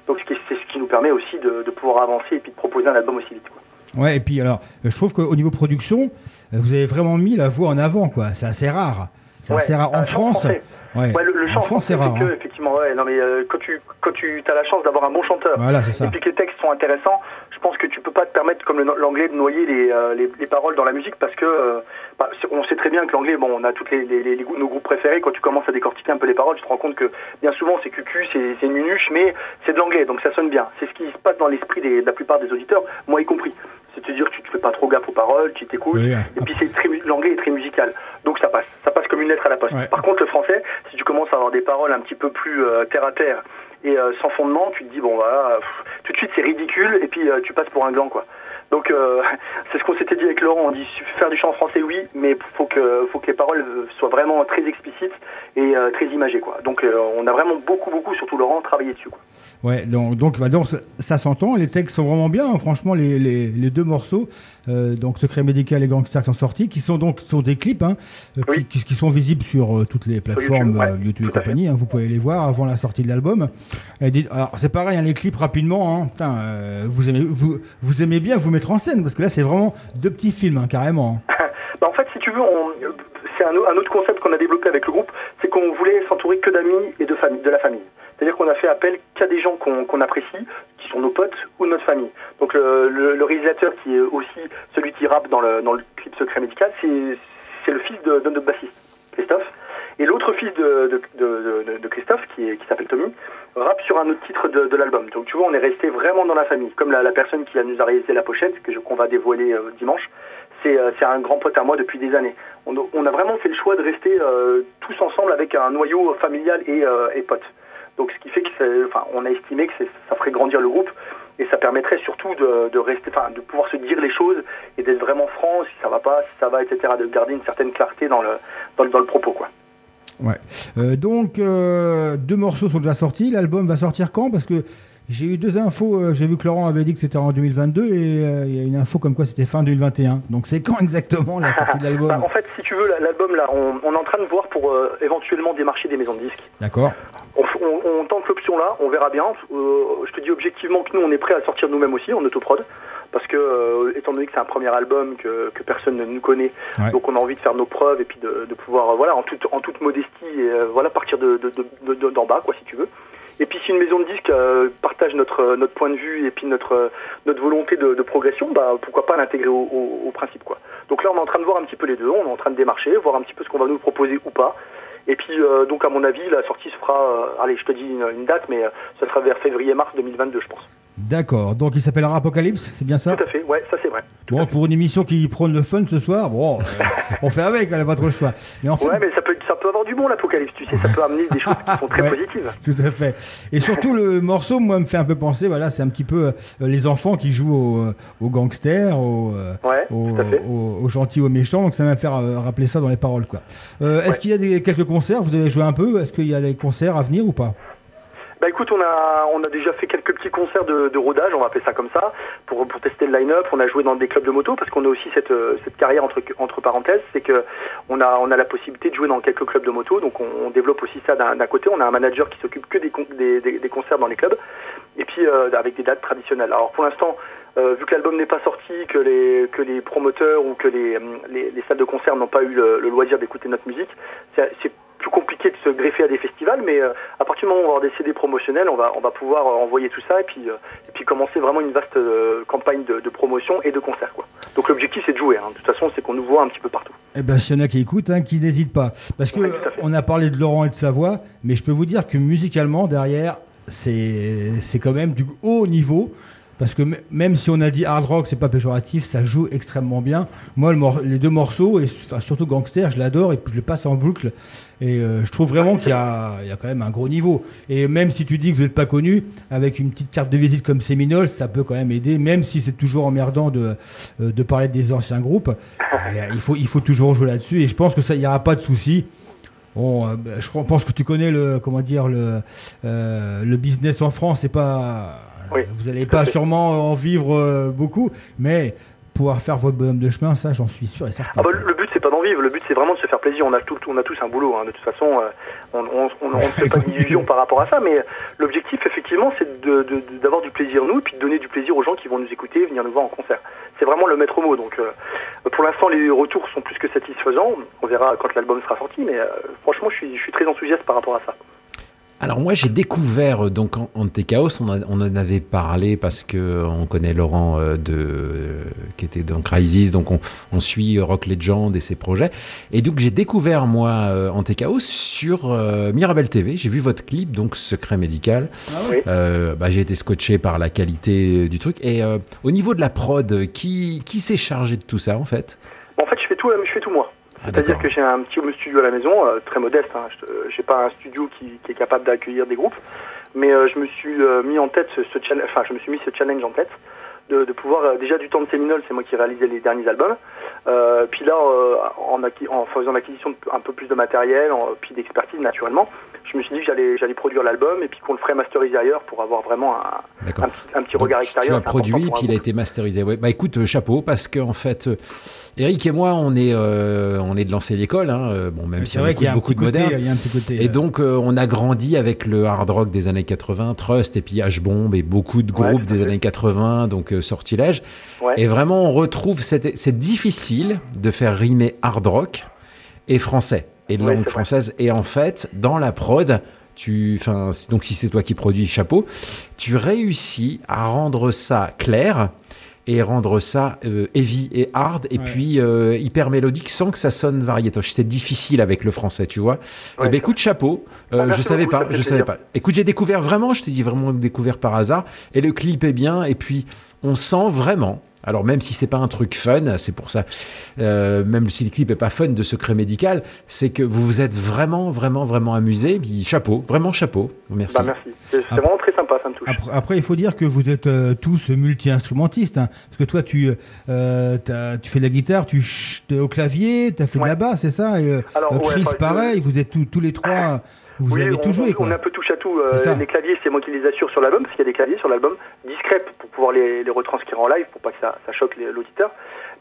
Speaker 10: Donc c'est ce qui nous permet aussi de, de pouvoir avancer et puis de proposer un album aussi vite. Quoi.
Speaker 4: Ouais, et puis alors, euh, je trouve qu'au niveau production, euh, vous avez vraiment mis la voix en avant, quoi. C'est assez rare. C'est
Speaker 10: Ouais,
Speaker 4: assez rare
Speaker 10: un
Speaker 4: en France.
Speaker 10: français.
Speaker 4: Ouais.
Speaker 10: Ouais, le, le chant
Speaker 4: en France, c'est rare.
Speaker 10: que,
Speaker 4: hein.
Speaker 10: effectivement, ouais, non mais euh, quand tu quand tu as la chance d'avoir un bon chanteur,
Speaker 4: Voilà, ça.
Speaker 10: et puis que les textes sont intéressants, je pense que tu peux pas te permettre comme l'anglais de noyer les, euh, les, les paroles dans la musique parce que euh, bah, on sait très bien que l'anglais, bon, on a toutes les, les, nos groupes préférés. Quand tu commences à décortiquer un peu les paroles, tu te rends compte que bien souvent c'est cucu, c'est nunuche, mais c'est de l'anglais, donc ça sonne bien. C'est ce qui se passe dans l'esprit de la plupart des auditeurs, moi y compris. C'est-à-dire que tu te fais pas trop gaffe aux paroles, tu t'écoutes,
Speaker 4: Oui,
Speaker 10: et puis c'est très l'anglais est très musical, donc ça passe, ça passe comme une lettre à la poste.
Speaker 4: Ouais.
Speaker 10: Par contre, le français, si tu commences à avoir des paroles un petit peu plus euh, terre à terre et euh, sans fondement, tu te dis bon voilà, pff, tout de suite c'est ridicule et puis euh, tu passes pour un gland quoi. Donc euh, c'est ce qu'on s'était dit avec Laurent, on dit faire du chant en français oui, mais faut que faut que les paroles soient vraiment très explicites et euh, très imagées quoi. Donc euh, on a vraiment beaucoup beaucoup, surtout Laurent, travaillé dessus quoi.
Speaker 4: Ouais, donc, donc, bah, donc, ça, ça s'entend. Les textes sont vraiment bien. hein. Franchement, les, les, les deux morceaux, donc Secret Médical et Gangster, qui sont sortis, qui sont donc sur des clips, hein, qui, sont visibles sur toutes les plateformes
Speaker 10: YouTube, ouais,
Speaker 4: YouTube et compagnie. hein. vous pouvez les voir avant la sortie de l'album. Alors, c'est pareil, hein, les clips rapidement. Putain, vous, aimez, vous, vous aimez bien vous en scène parce que là, c'est vraiment deux petits films, hein, carrément.
Speaker 10: Bah, en fait, si tu veux, c'est un, au- un autre concept qu'on a développé avec le groupe, c'est qu'on voulait s'entourer que d'amis et de, famille, de la famille. C'est-à-dire qu'on a fait appel qu'à des gens qu'on apprécie, qui sont nos potes ou notre famille. Donc le, réalisateur qui est aussi celui qui rappe dans le, clip Secret Médical, c'est le fils de, de notre bassiste, Christophe. Et l'autre fils de, Christophe, qui, est- qui s'appelle Tommy, rappe sur un autre titre de, l'album. Donc tu vois, on est resté vraiment dans la famille. Comme la, personne qui nous a réalisé la pochette, que qu'on va dévoiler euh, dimanche, c'est euh, un grand pote à moi depuis des années. On, a- a vraiment fait le choix de rester euh, tous ensemble avec un noyau familial et, euh, et potes. Donc ce qui fait que enfin, on a estimé que ça ferait grandir le groupe et ça permettrait surtout de, rester, enfin, de pouvoir se dire les choses et d'être vraiment franc si ça va pas, si ça va, etc. De garder une certaine clarté dans le dans, dans le propos, quoi.
Speaker 4: Ouais. Euh, donc, euh, deux morceaux sont déjà sortis. L'album va sortir quand? Parce que j'ai eu deux infos. euh, j'ai vu que Laurent avait dit que c'était en 2022 et euh, il y a une info comme quoi c'était fin 2021. Donc, c'est quand exactement la sortie de l'album?
Speaker 10: Bah, en fait, si tu veux, la- l'album là, on, on est en train de voir pour éventuellement démarcher des maisons de disques.
Speaker 4: D'accord.
Speaker 10: On, f- on- on tente l'option là, on verra bien. Je te dis objectivement que nous, on est prêt à sortir nous-mêmes aussi en autoprod. Parce que, euh, étant donné que c'est un premier album que, que personne ne nous connaît,
Speaker 4: Ouais.
Speaker 10: donc on a envie de faire nos preuves et puis de, de pouvoir, euh, voilà, en toute, en toute modestie, et, euh, voilà, partir de, de, de- de- d'en bas, quoi, si tu veux. Et puis si une maison de disques partage notre, notre point de vue et puis notre, notre volonté de, de progression, bah, pourquoi pas l'intégrer au, au- au principe, quoi. Donc là, on est en train de voir un petit peu les deux, on est en train de démarcher, voir un petit peu ce qu'on va nous proposer ou pas. Et puis, donc, à mon avis, la sortie se fera, allez, je te dis une, une date, mais ça sera vers février-mars 2022, je pense.
Speaker 4: D'accord. Donc il s'appellera Apocalypse, c'est bien ça
Speaker 10: Tout à fait, ouais, ça c'est vrai.
Speaker 4: Bon, pour une émission qui prône le fun ce soir, bon, euh, on fait avec, on n'a pas trop le choix. Mais en fait,
Speaker 10: Ouais, mais ça peut, ça peut avoir du bon l'apocalypse, tu sais, ça peut amener des choses qui sont très
Speaker 4: Ouais.
Speaker 10: positives.
Speaker 4: Tout à fait. Et surtout, le morceau, moi, me fait un peu penser, voilà, c'est un petit peu euh, les enfants qui jouent aux, euh, aux gangsters, aux, euh,
Speaker 10: Ouais,
Speaker 4: aux gentils, aux méchants. Donc, ça va me faire euh, rappeler ça dans les paroles, quoi. Euh, Est-ce qu'il y a des, quelques concerts? Vous avez joué un peu? Est-ce qu'il y a des concerts à venir ou pas?
Speaker 10: Bah écoute, on a, déjà fait quelques petits concerts de, rodage, on va appeler ça comme ça, pour, tester le line-up. On a joué dans des clubs de moto parce qu'on a aussi cette, euh, carrière entre, parenthèses, c'est que on a, la possibilité de jouer dans quelques clubs de moto, donc on, développe aussi ça d'un côté. On a un manager qui s'occupe que des, con- des, des, des concerts dans les clubs, et puis euh, avec des dates traditionnelles. Alors pour l'instant, euh, vu que l'album n'est pas sorti, que les, promoteurs ou que les, les, les salles de concert n'ont pas eu le, le loisir d'écouter notre musique, c'est plus compliqué de se greffer à des festivals, mais euh, à partir du moment où on va avoir des CD promotionnels, on va, on va pouvoir euh, envoyer tout ça et puis, euh, et puis commencer vraiment une vaste euh, campagne de, de promotion et de concert. Quoi. Donc l'objectif c'est de jouer, hein. de toute façon c'est qu'on nous voit un petit peu partout.
Speaker 4: Eh ben, s'il y en a qui écoutent, hein, qu'ils n'hésitent pas. Parce que
Speaker 10: Ouais,
Speaker 4: on a parlé de Laurent et de sa voix, mais je peux vous dire que musicalement, derrière, c'est quand même du haut niveau. Parce que même si on a dit hard rock, c'est pas péjoratif, ça joue extrêmement bien. Moi, le les deux morceaux, et enfin, surtout Gangster, je l'adore et puis je le passe en boucle. Et euh, je trouve vraiment qu'il y a, il y a quand même un gros niveau. Et même si tu dis que vous n'êtes pas connu, avec une petite carte de visite comme Séminole, ça peut quand même aider, même si c'est toujours emmerdant de, euh, de parler des anciens groupes. Euh, il, faut, il faut toujours jouer là-dessus. Et je pense que ça, il n'y aura pas de souci. Bon, bah, je pense que tu connais le, comment dire, le, euh, le business en France. C'est pas,
Speaker 10: Oui,
Speaker 4: vous n'allez pas
Speaker 10: fait.
Speaker 4: sûrement en vivre euh, beaucoup, mais pouvoir faire votre bonhomme de chemin, ça, j'en suis sûr et certain.
Speaker 10: Ah bah, le but c'est pas d'en vivre, le but c'est vraiment de se faire plaisir. On a, tout, on a tous un boulot, hein. de toute façon, euh, on, on, on, on ne se fait pas d'illusions par rapport à ça, mais l'objectif effectivement c'est d'avoir du plaisir nous et puis de donner du plaisir aux gens qui vont nous écouter, venir nous voir en concert. C'est vraiment le maître mot. Donc euh, pour l'instant les retours sont plus que satisfaisants. On verra quand l'album sera sorti, mais euh, franchement je suis, je suis très enthousiaste par rapport à ça.
Speaker 3: Alors moi j'ai découvert euh, donc en- Antechaos, on, a- on en avait parlé parce que euh, on connaît Laurent euh, de euh, qui était dans Crisis, donc on, on suit Rock Legend et ses projets. Et donc j'ai découvert moi euh, Antechaos sur euh, Mirabel TV. J'ai vu votre clip donc Secret médical.
Speaker 10: Oui.
Speaker 3: Euh, bah, j'ai été scotché par la qualité du truc. Et euh, au niveau de la prod, qui qui s'est chargé de tout ça en fait?
Speaker 10: En fait je fais tout, je fais tout moi.
Speaker 3: Ah,
Speaker 10: C'est-à-dire que j'ai un petit home studio à la maison, euh, très modeste. Hein. Je- euh, J'ai pas un studio qui, qui est capable d'accueillir des groupes, mais euh, je me suis euh, mis en tête ce, ce challenge. Enfin, je me suis mis ce challenge en tête de, de pouvoir euh, déjà du temps de Séminole, c'est moi qui réalisais les derniers albums. Euh, puis là, euh, en, faisant l'acquisition un peu plus de matériel, en- puis d'expertise naturellement, je me suis dit que j'allais j'allais produire l'album et puis qu'on le ferait masteriser ailleurs pour avoir vraiment un, un, petit- un petit
Speaker 3: Donc,
Speaker 10: regard
Speaker 3: tu
Speaker 10: extérieur.
Speaker 3: as
Speaker 10: c'est important
Speaker 3: produit,
Speaker 10: un
Speaker 3: puis il a été masterisé. Ouais. Bah écoute, euh, chapeau, parce que en fait, euh, Eric et moi, on est, euh, on est de l'ancienne école, hein, bon, même si
Speaker 4: C'est
Speaker 3: on
Speaker 4: vrai
Speaker 3: écoute
Speaker 4: qu'il y a un
Speaker 3: beaucoup de modernes. Et donc, euh, on a grandi avec le hard rock des années 80, Trust, et puis H-Bomb, et beaucoup de groupes des années 80, donc euh, Sortilège.
Speaker 10: Ouais.
Speaker 3: Et vraiment, on retrouve, c'est difficile de faire rimer hard rock et français, et de
Speaker 10: Oui,
Speaker 3: langue
Speaker 10: vrai.
Speaker 3: française. Et en fait, dans la prod, tu, enfin, donc si c'est toi qui produis, chapeau, tu réussis à rendre ça clair et rendre ça euh, heavy et hard et
Speaker 4: Ouais.
Speaker 3: puis euh, hyper mélodique sans que ça sonne variétoche. C'est difficile avec le français, tu vois.
Speaker 10: Ouais,
Speaker 3: eh ben, écoute, chapeau. Euh,
Speaker 10: Ah,
Speaker 3: je savais
Speaker 10: beaucoup,
Speaker 3: pas, je savais pas. Écoute, j'ai découvert vraiment, je te dis vraiment découvert par hasard. Et le clip est bien. Et puis, on sent vraiment. Alors même si c'est pas un truc fun, c'est pour ça, euh, même si le clip est pas fun de secret médical, c'est que vous vous êtes vraiment, vraiment, vraiment amusé. Puis chapeau, vraiment chapeau. Merci.
Speaker 10: Bah, merci. C'est
Speaker 4: Ah.
Speaker 10: vraiment très sympa, ça me touche.
Speaker 4: Après, après, il faut dire que vous êtes euh, tous multi-instrumentistes. hein. parce que toi, tu, euh, t'as- tu fais de la guitare, tu t'es au clavier, tu as fait de la basse, c'est ça? Et, euh,
Speaker 10: Alors,
Speaker 4: euh,
Speaker 10: ouais,
Speaker 4: Chris, pareil, vous êtes tous- tous les trois, vous
Speaker 10: oui,
Speaker 4: avez
Speaker 10: on,
Speaker 4: tout joué.
Speaker 10: on-
Speaker 4: Quoi.
Speaker 10: on est un peu touche à tout. Euh, les claviers, c'est moi qui les assure sur l'album, parce qu'il y a des claviers sur l'album, discrets pour pouvoir les, les retranscrire en live, pour pas que ça, ça choque les- l'auditeur.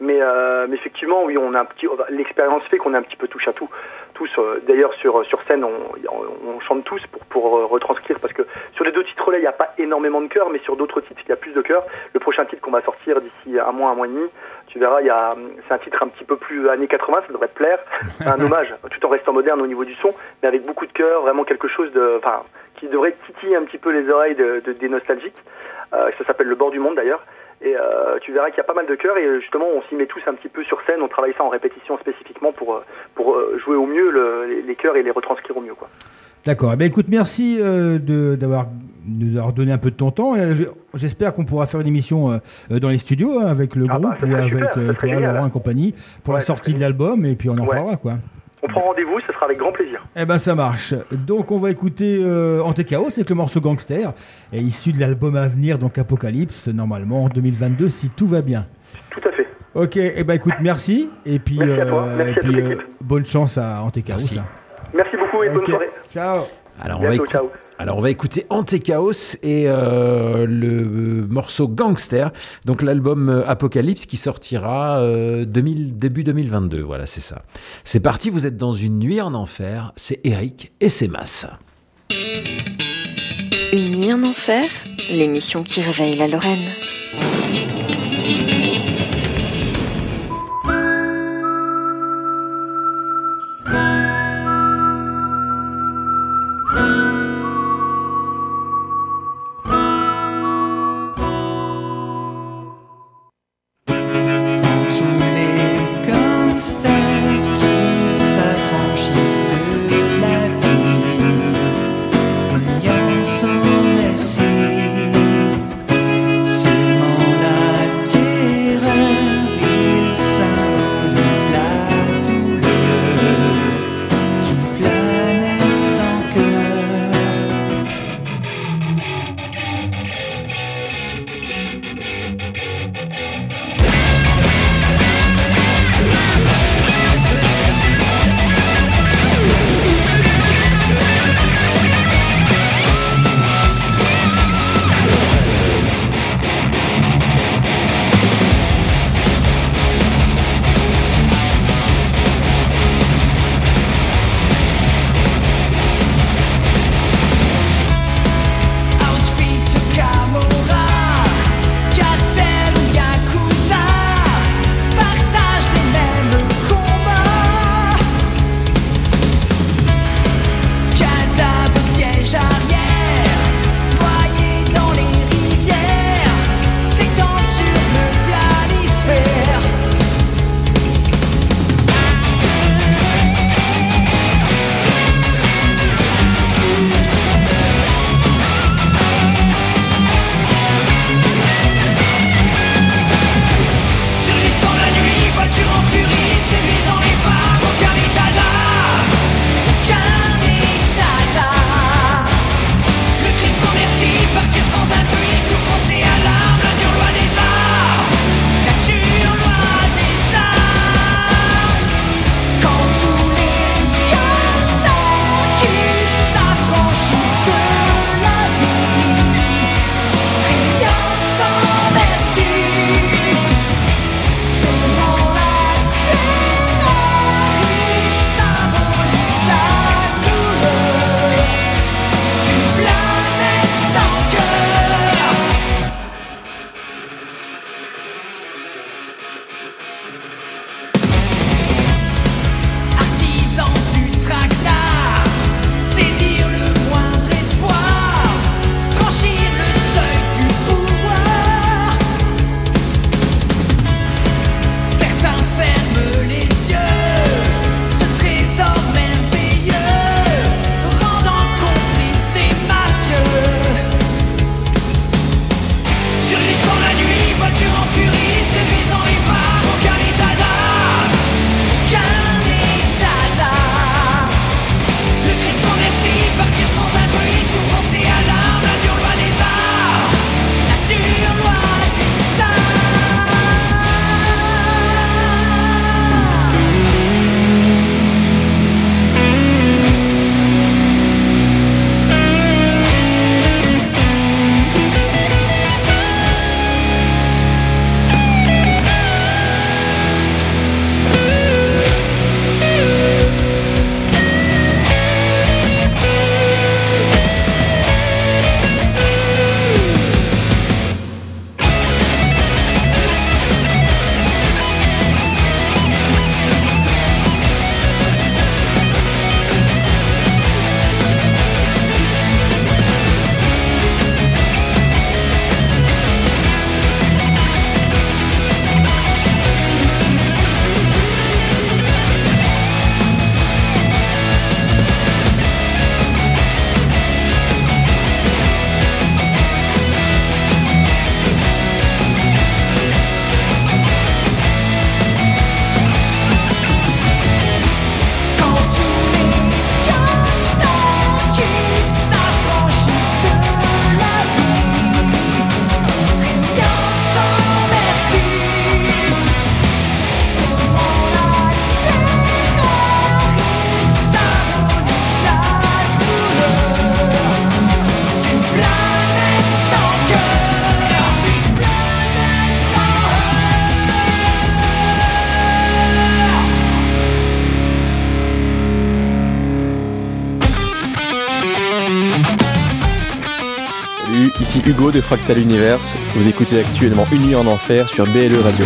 Speaker 10: Mais, euh, mais effectivement, oui, on a un petit. L'expérience fait qu'on est un petit peu touche à tout. Tous, euh, d'ailleurs, sur sur scène, on, on, on chante tous pour pour euh, retranscrire, parce que sur les deux titres-là, il n'y a pas énormément de chœurs, mais sur d'autres titres, il y a plus de chœurs. Le prochain titre qu'on va sortir d'ici un mois, un mois et demi, tu verras, il y a, c'est un titre un petit peu plus années 80, ça devrait te plaire. C'est un hommage, tout en restant moderne au niveau du son, mais avec beaucoup de cœur, vraiment quelque chose de, enfin, qui devrait titiller un petit peu les oreilles de, de- des nostalgiques. Ça s'appelle Le bord du monde d'ailleurs. Et euh, tu verras qu'il y a pas mal de chœurs et euh, justement on s'y met tous un petit peu sur scène, on travaille ça en répétition spécifiquement pour, euh, pour jouer au mieux le- les, chœurs et les retranscrire au mieux. Quoi.
Speaker 4: D'accord. Eh ben, écoute, merci euh, de- d'avoir nous avoir donné un peu de ton temps. Et J'espère qu'on pourra faire une émission euh, dans les studios hein, avec le
Speaker 10: Ah
Speaker 4: groupe
Speaker 10: bah,
Speaker 4: ou avec toi. Laurent et compagnie pour la
Speaker 10: Ouais,
Speaker 4: sortie de l'album et puis on en
Speaker 10: Ouais.
Speaker 4: parlera quoi.
Speaker 10: On prend rendez-vous, ce sera avec grand plaisir.
Speaker 4: Eh ben ça marche. Donc on va écouter euh, Antéchaos avec le morceau Gangster, et issu de l'album à venir, donc Apocalypse, normalement en 2022 si tout va bien.
Speaker 10: Tout à fait.
Speaker 4: Ok, eh ben écoute, merci, et puis,
Speaker 10: Merci à toi,
Speaker 4: euh,
Speaker 10: merci
Speaker 4: et
Speaker 10: à toute
Speaker 4: puis, euh, bonne chance à Antéchaos.
Speaker 3: Merci.
Speaker 4: là.
Speaker 10: Merci beaucoup et bonne soirée.
Speaker 4: Ciao.
Speaker 3: Alors on, va écou-
Speaker 10: ciao.
Speaker 3: Alors on va écouter Antéchaos et euh, le morceau Gangster, donc l'album euh, Apocalypse qui sortira euh, 2000 début 2022, voilà c'est ça. C'est parti, vous êtes dans une nuit en enfer, c'est Eric et c'est Mass.
Speaker 11: Une nuit en enfer, l'émission qui réveille la Lorraine.
Speaker 9: Fractal Universe. Vous écoutez actuellement Une nuit en enfer sur BLE Radio.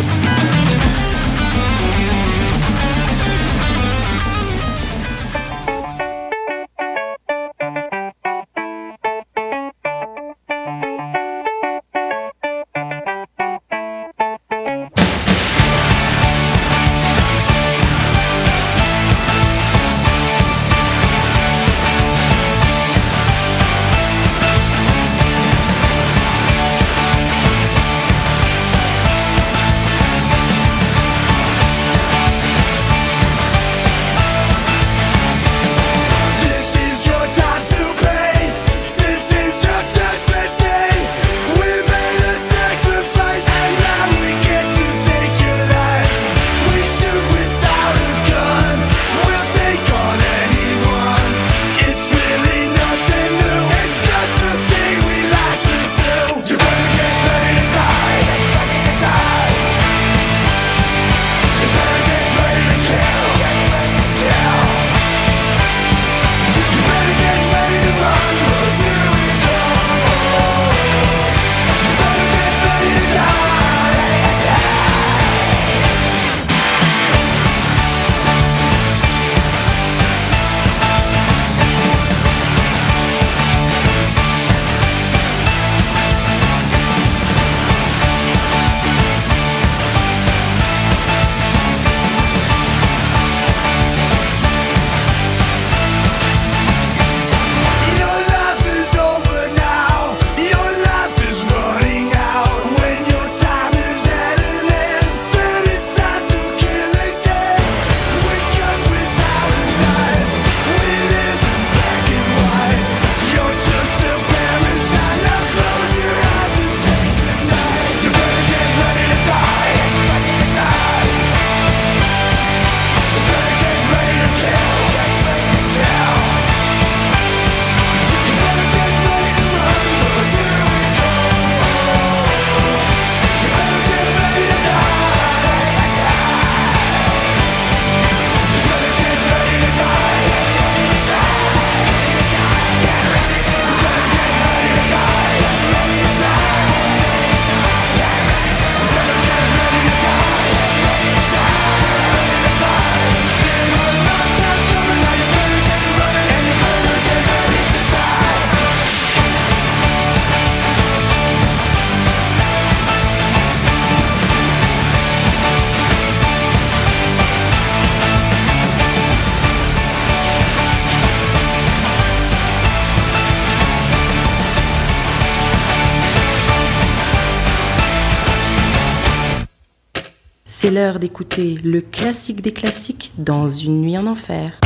Speaker 12: d'écouter le classique des classiques dans une nuit en enfer.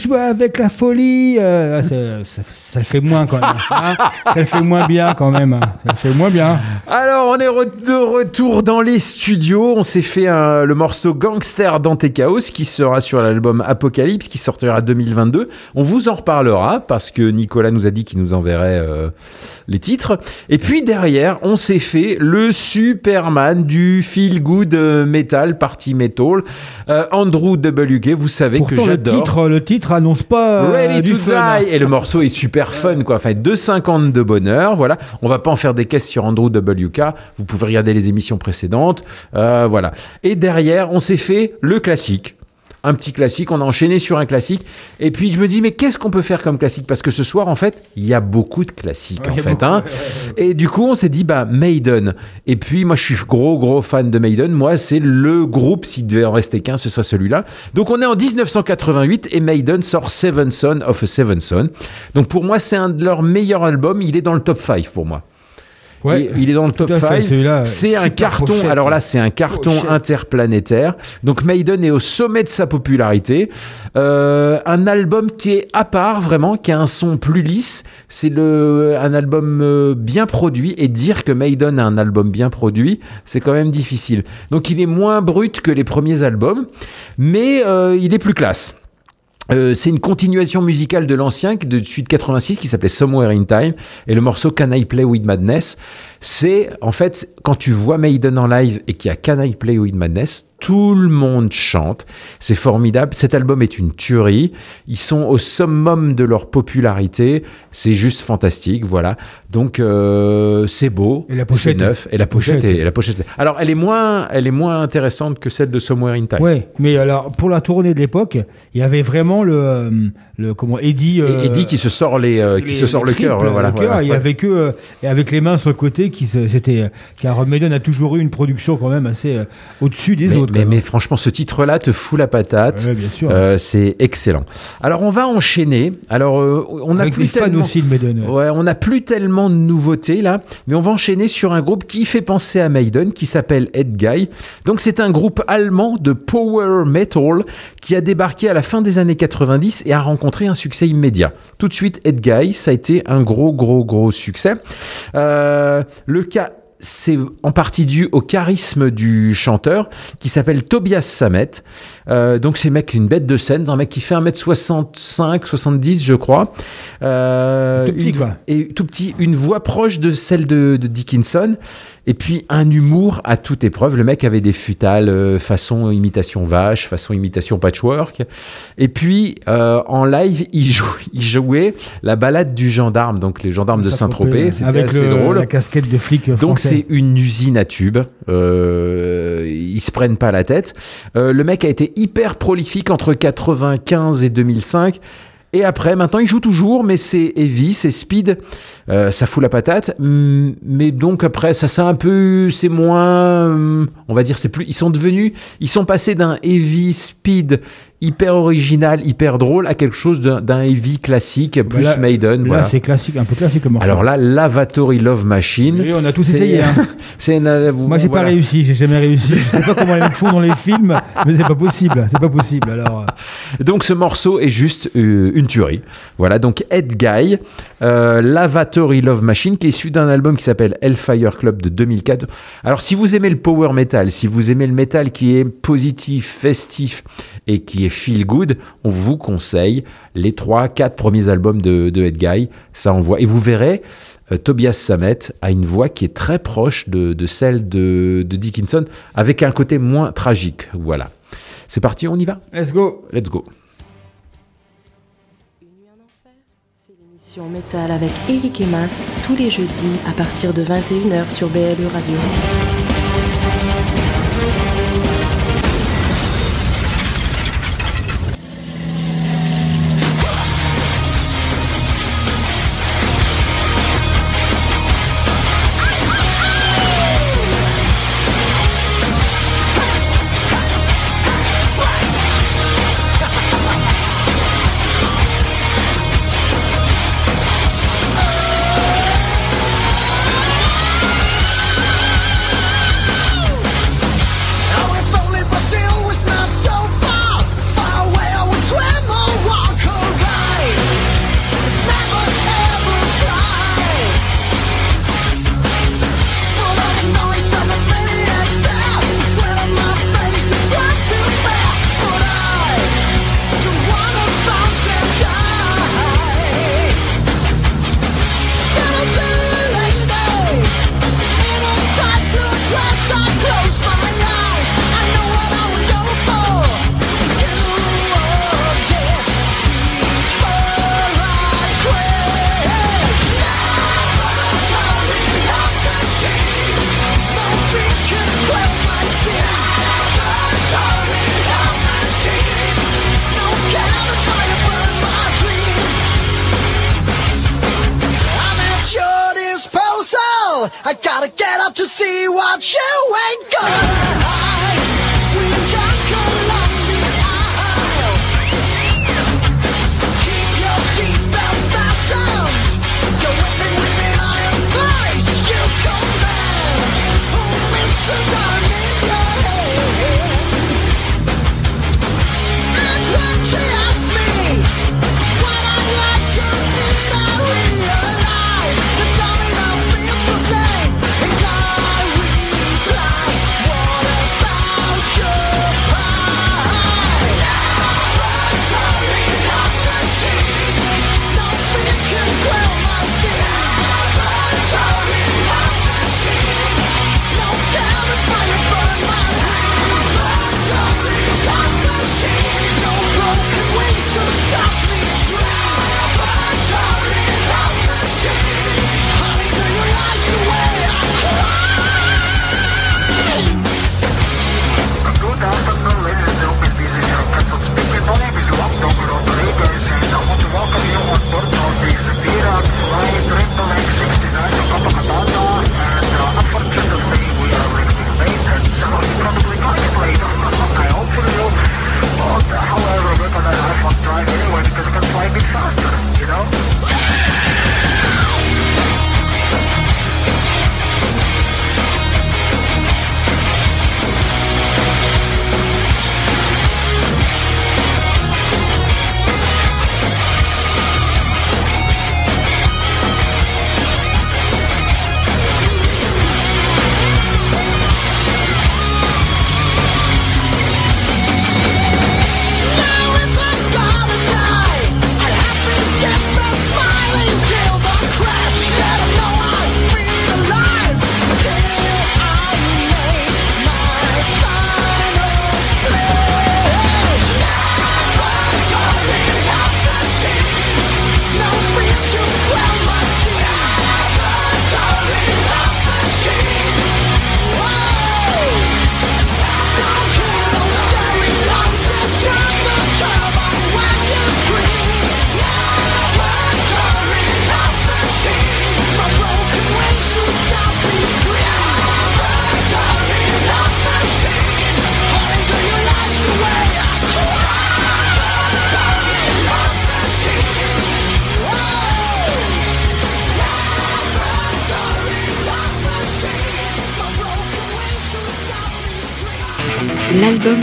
Speaker 4: Jouer avec la folie Euh, ça, ça- ça le fait moins quand même. hein. ça le fait moins bien quand même. hein. Ça le fait moins bien.
Speaker 3: Alors, on est re- de retour dans les studios. On s'est fait un- le morceau Gangster Dante Chaos qui sera sur l'album Apocalypse qui sortira 2022. On vous en reparlera parce que Nicolas nous a dit qu'il nous enverrait euh, les titres. Et puis derrière, on s'est fait le Superman du feel good euh, metal, party metal. Euh, Andrew WK, vous savez que
Speaker 4: Pourtant, le
Speaker 3: j'adore.
Speaker 4: titre, le titre annonce pas euh,
Speaker 3: Ready
Speaker 4: du
Speaker 3: to
Speaker 4: fun, hein.
Speaker 3: die et le morceau est super fun quoi enfin 2,50 de bonheur voilà on va pas en faire des caisses sur Andrew WK vous pouvez regarder les émissions précédentes Euh, voilà et derrière on s'est fait le classique un petit classique, on a enchaîné sur un classique. Et puis je me dis, mais qu'est-ce qu'on peut faire comme classique? Parce que ce soir, en fait, il y a beaucoup de classiques, en fait. hein. Et du coup, on s'est dit, bah, Maiden. Et puis, moi, je suis gros, gros fan de Maiden. Moi, c'est le groupe, s'il devait en rester qu'un, ce serait celui-là. Donc, on est en 1988 et Maiden sort Seven Son of a Seven Son. Donc, pour moi, c'est un de leurs meilleurs albums. Il est dans le top 5 pour moi.
Speaker 4: Ouais.
Speaker 3: il, il est dans le top
Speaker 4: Tout à fait,
Speaker 3: 5.
Speaker 4: celui-là,
Speaker 3: C'est un carton.
Speaker 4: pochette.
Speaker 3: Alors là, c'est un carton
Speaker 4: Pochette.
Speaker 3: interplanétaire. Donc Maiden est au sommet de sa popularité. Euh, un album qui est à part vraiment, qui a un son plus lisse. C'est le un album euh, bien produit et dire que Maiden a un album bien produit, c'est quand même difficile. Donc il est moins brut que les premiers albums, mais euh, il est plus classe. Euh, c'est une continuation musicale de l'ancien de suite 86 qui s'appelait Somewhere in Time et le morceau Can I Play with Madness c'est en fait quand tu vois Maiden en live et qu'il y a Can I Play with Madness tout le monde chante. C'est formidable. Cet album est une tuerie. Ils sont au summum de leur popularité. C'est juste fantastique voilà. Donc euh, c'est beau.
Speaker 4: Et la
Speaker 3: c'est
Speaker 4: pochette.
Speaker 3: neuf. Et la pochette,
Speaker 4: Pochette.
Speaker 3: est, et la pochette est- alors elle est moins elle est moins intéressante que celle de Somewhere in Time.
Speaker 4: Ouais, mais alors pour la tournée de l'époque, il y avait vraiment le, euh, le comment Eddie. euh,
Speaker 3: et Eddie qui se sort les, euh, qui
Speaker 4: les-
Speaker 3: se sort
Speaker 4: les
Speaker 3: le cœur voilà,
Speaker 4: le cœur,
Speaker 3: voilà,
Speaker 4: il y
Speaker 3: ouais.
Speaker 4: avait que euh, et avec les mains sur le côté qui c'était car Maiden a toujours eu une production quand même assez euh, au-dessus des
Speaker 3: mais,
Speaker 4: autres.
Speaker 3: mais, franchement, ce titre-là te fout la patate.
Speaker 4: Ouais, bien sûr.
Speaker 3: C'est excellent. Alors, on va enchaîner. Alors, on a
Speaker 4: avec
Speaker 3: plus
Speaker 4: les fans
Speaker 3: tellement...
Speaker 4: aussi Maiden.
Speaker 3: Ouais, on n'a plus tellement de nouveautés là, mais on va enchaîner sur un groupe qui fait penser à Maiden, qui s'appelle Ed Guy. Donc c'est un groupe allemand de power metal qui a débarqué à la fin des années 90 et a rencontré un succès immédiat. Tout de suite, Ed Guy, ça a été un gros, gros, gros succès. Euh, le cas c'est en partie dû au charisme du chanteur qui s'appelle Tobias Samet. Euh, donc c'est mec une bête de scène, un mec qui fait 1m65, 70 je crois. Euh,
Speaker 4: Tout petit,
Speaker 3: une-
Speaker 4: quoi.
Speaker 3: Et tout petit, une voix proche de celle de, de Dickinson. Et puis un humour à toute épreuve. Le mec avait des futales euh, façon imitation vache, façon imitation patchwork. Et puis euh, en live, il, jou- il jouait la balade du gendarme, donc les gendarmes de Saint-Tropez. C'était
Speaker 4: avec
Speaker 3: assez
Speaker 4: le-
Speaker 3: drôle.
Speaker 4: la casquette de flic euh,
Speaker 3: Donc c'est une usine à tubes. Euh, ils se prennent pas la tête. Euh, le mec a été hyper prolifique entre 95 et 2005. Et après, maintenant, il joue toujours, mais c'est heavy, c'est speed, euh, ça fout la patate. Mais donc après, ça c'est un peu, c'est moins, hum, on va dire, c'est plus, ils sont devenus, ils sont passés d'un heavy speed hyper original, hyper drôle à quelque chose d'un heavy classique plus
Speaker 4: là-
Speaker 3: Maiden.
Speaker 4: Là,
Speaker 3: voilà.
Speaker 4: c'est classique, un peu classique le morceau.
Speaker 3: Alors là, Lavatory Love Machine.
Speaker 4: Oui, on a tous essayé, hein.
Speaker 3: une, euh,
Speaker 4: Moi, j'ai
Speaker 3: voilà.
Speaker 4: pas réussi, j'ai jamais réussi. Je sais pas comment les mecs font dans les films, mais c'est pas possible, c'est pas possible. Alors,
Speaker 3: Donc ce morceau est juste euh, une tuerie. Voilà, donc Ed Guy, euh, Lavatory Love Machine, qui est issu d'un album qui s'appelle Hellfire Club de 2004. Alors si vous aimez le power metal, si vous aimez le metal qui est positif, festif et qui est feel good, on vous conseille les 3-4 premiers albums de, de Ed Guy. Ça envoie. Et vous verrez, euh, Tobias Samet a une voix qui est très proche de, de celle de, de Dickinson, avec un côté moins tragique. Voilà. C'est parti, on y va?
Speaker 4: Let's go.
Speaker 3: Let's go.
Speaker 12: Émission métal avec Eric et Mas tous les jeudis à partir de 21h sur BLE Radio.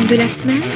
Speaker 7: De la semaine,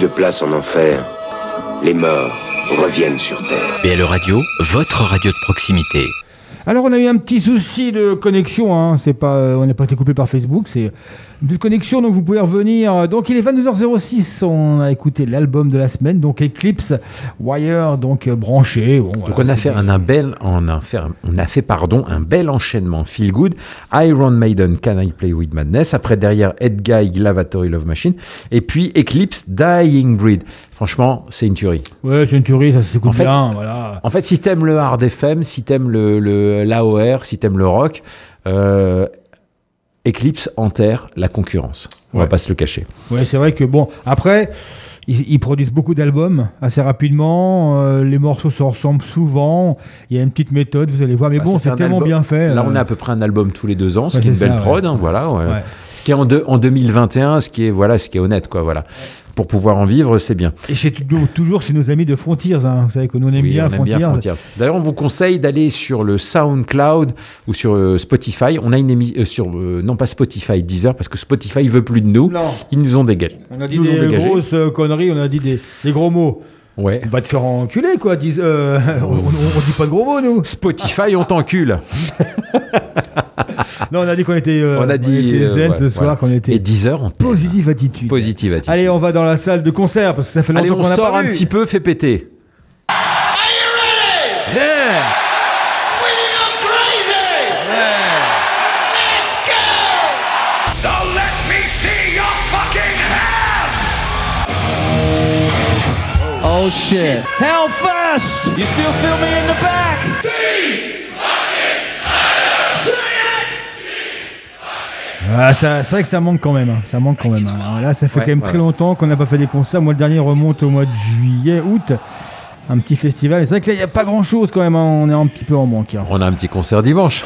Speaker 2: de place en enfer, les morts reviennent sur Terre.
Speaker 1: BLE Radio, votre radio de proximité.
Speaker 4: Alors on a eu un petit souci de connexion, hein. c'est pas, euh, on n'a pas été coupé par Facebook, c'est de connexion, donc vous pouvez revenir. Donc il est 22h06, on a écouté l'album de la semaine, donc Eclipse, Wire, donc euh, branché. Bon,
Speaker 3: Donc
Speaker 4: voilà,
Speaker 3: on a fait un, un bel, on a fait, un- on a fait pardon un bel enchaînement. Feel Good, Iron Maiden, Can I Play with Madness. Après derrière Ed Guy, Lavatory Love Machine, et puis Eclipse, Dying Breed. Franchement, c'est une tuerie.
Speaker 4: Ouais, c'est une tuerie, ça s'écoute
Speaker 3: En fait-
Speaker 4: bien, voilà.
Speaker 3: En fait, si t'aimes le hard FM, si t'aimes le, le l'AOR, si t'aimes le rock, euh, Eclipse enterre la concurrence. On va
Speaker 4: Ouais.
Speaker 3: pas se le cacher.
Speaker 4: Ouais, c'est vrai que bon, après, ils, ils produisent beaucoup d'albums assez rapidement. euh, les morceaux se ressemblent souvent. Il y a une petite méthode, vous allez voir. Mais
Speaker 3: Bah,
Speaker 4: bon, c'est tellement
Speaker 3: album-
Speaker 4: bien fait.
Speaker 3: Là,
Speaker 4: euh.
Speaker 3: on a à peu près un album tous les deux ans, ce
Speaker 4: Ouais,
Speaker 3: qui est une belle prod, hein, voilà. Ce qui est en, deux- en 2021, ce qui est voilà, ce qui est honnête, quoi, voilà. Pour pouvoir en vivre, c'est bien.
Speaker 4: Et chez, toujours chez nos amis de Frontiers. hein. Vous savez que nous on aime
Speaker 3: Oui,
Speaker 4: bien
Speaker 3: on aime
Speaker 4: Frontiers.
Speaker 3: bien Frontiers. D'ailleurs, on vous conseille d'aller sur le SoundCloud ou sur euh, Spotify. On a une émission sur euh, non pas Spotify, Deezer, parce que Spotify veut plus de nous.
Speaker 4: Non.
Speaker 3: Ils nous ont dégagé.
Speaker 4: On a dit
Speaker 3: Ils nous ont
Speaker 4: des
Speaker 3: dégagés.
Speaker 4: grosses euh, conneries, on a dit des, des gros mots.
Speaker 3: Ouais.
Speaker 4: On va te faire enculer, quoi. dis- euh, on, on- on dit pas de gros mots, nous.
Speaker 3: Spotify, on t'encule.
Speaker 4: Non, on a dit qu'on était, euh,
Speaker 3: on a dit
Speaker 4: était
Speaker 3: euh,
Speaker 4: zen
Speaker 3: ouais,
Speaker 4: ce soir,
Speaker 3: voilà.
Speaker 4: qu'on était
Speaker 3: Et Deezer, on
Speaker 4: positive attitude.
Speaker 3: positive attitude.
Speaker 4: Allez, on va dans la salle de concert parce que ça fait longtemps
Speaker 3: Allez, on
Speaker 4: qu'on n'a
Speaker 3: sort
Speaker 4: pas
Speaker 3: un
Speaker 4: vu.
Speaker 3: petit peu, fait péter.
Speaker 8: So let me see your fucking hands!
Speaker 13: Oh shit. Hellfest! You still feel me in the back?
Speaker 4: Ah, c'est vrai que ça manque quand même. hein. Ça manque quand même. hein. Là, ça fait
Speaker 3: Ouais,
Speaker 4: quand même
Speaker 3: ouais.
Speaker 4: très longtemps qu'on n'a pas fait des concerts. Moi, le dernier remonte au mois de juillet, août. Un petit festival. Et C'est vrai que là, il n'y a pas grand chose quand même. hein. On est un petit peu en manque. hein.
Speaker 3: On a un petit concert dimanche.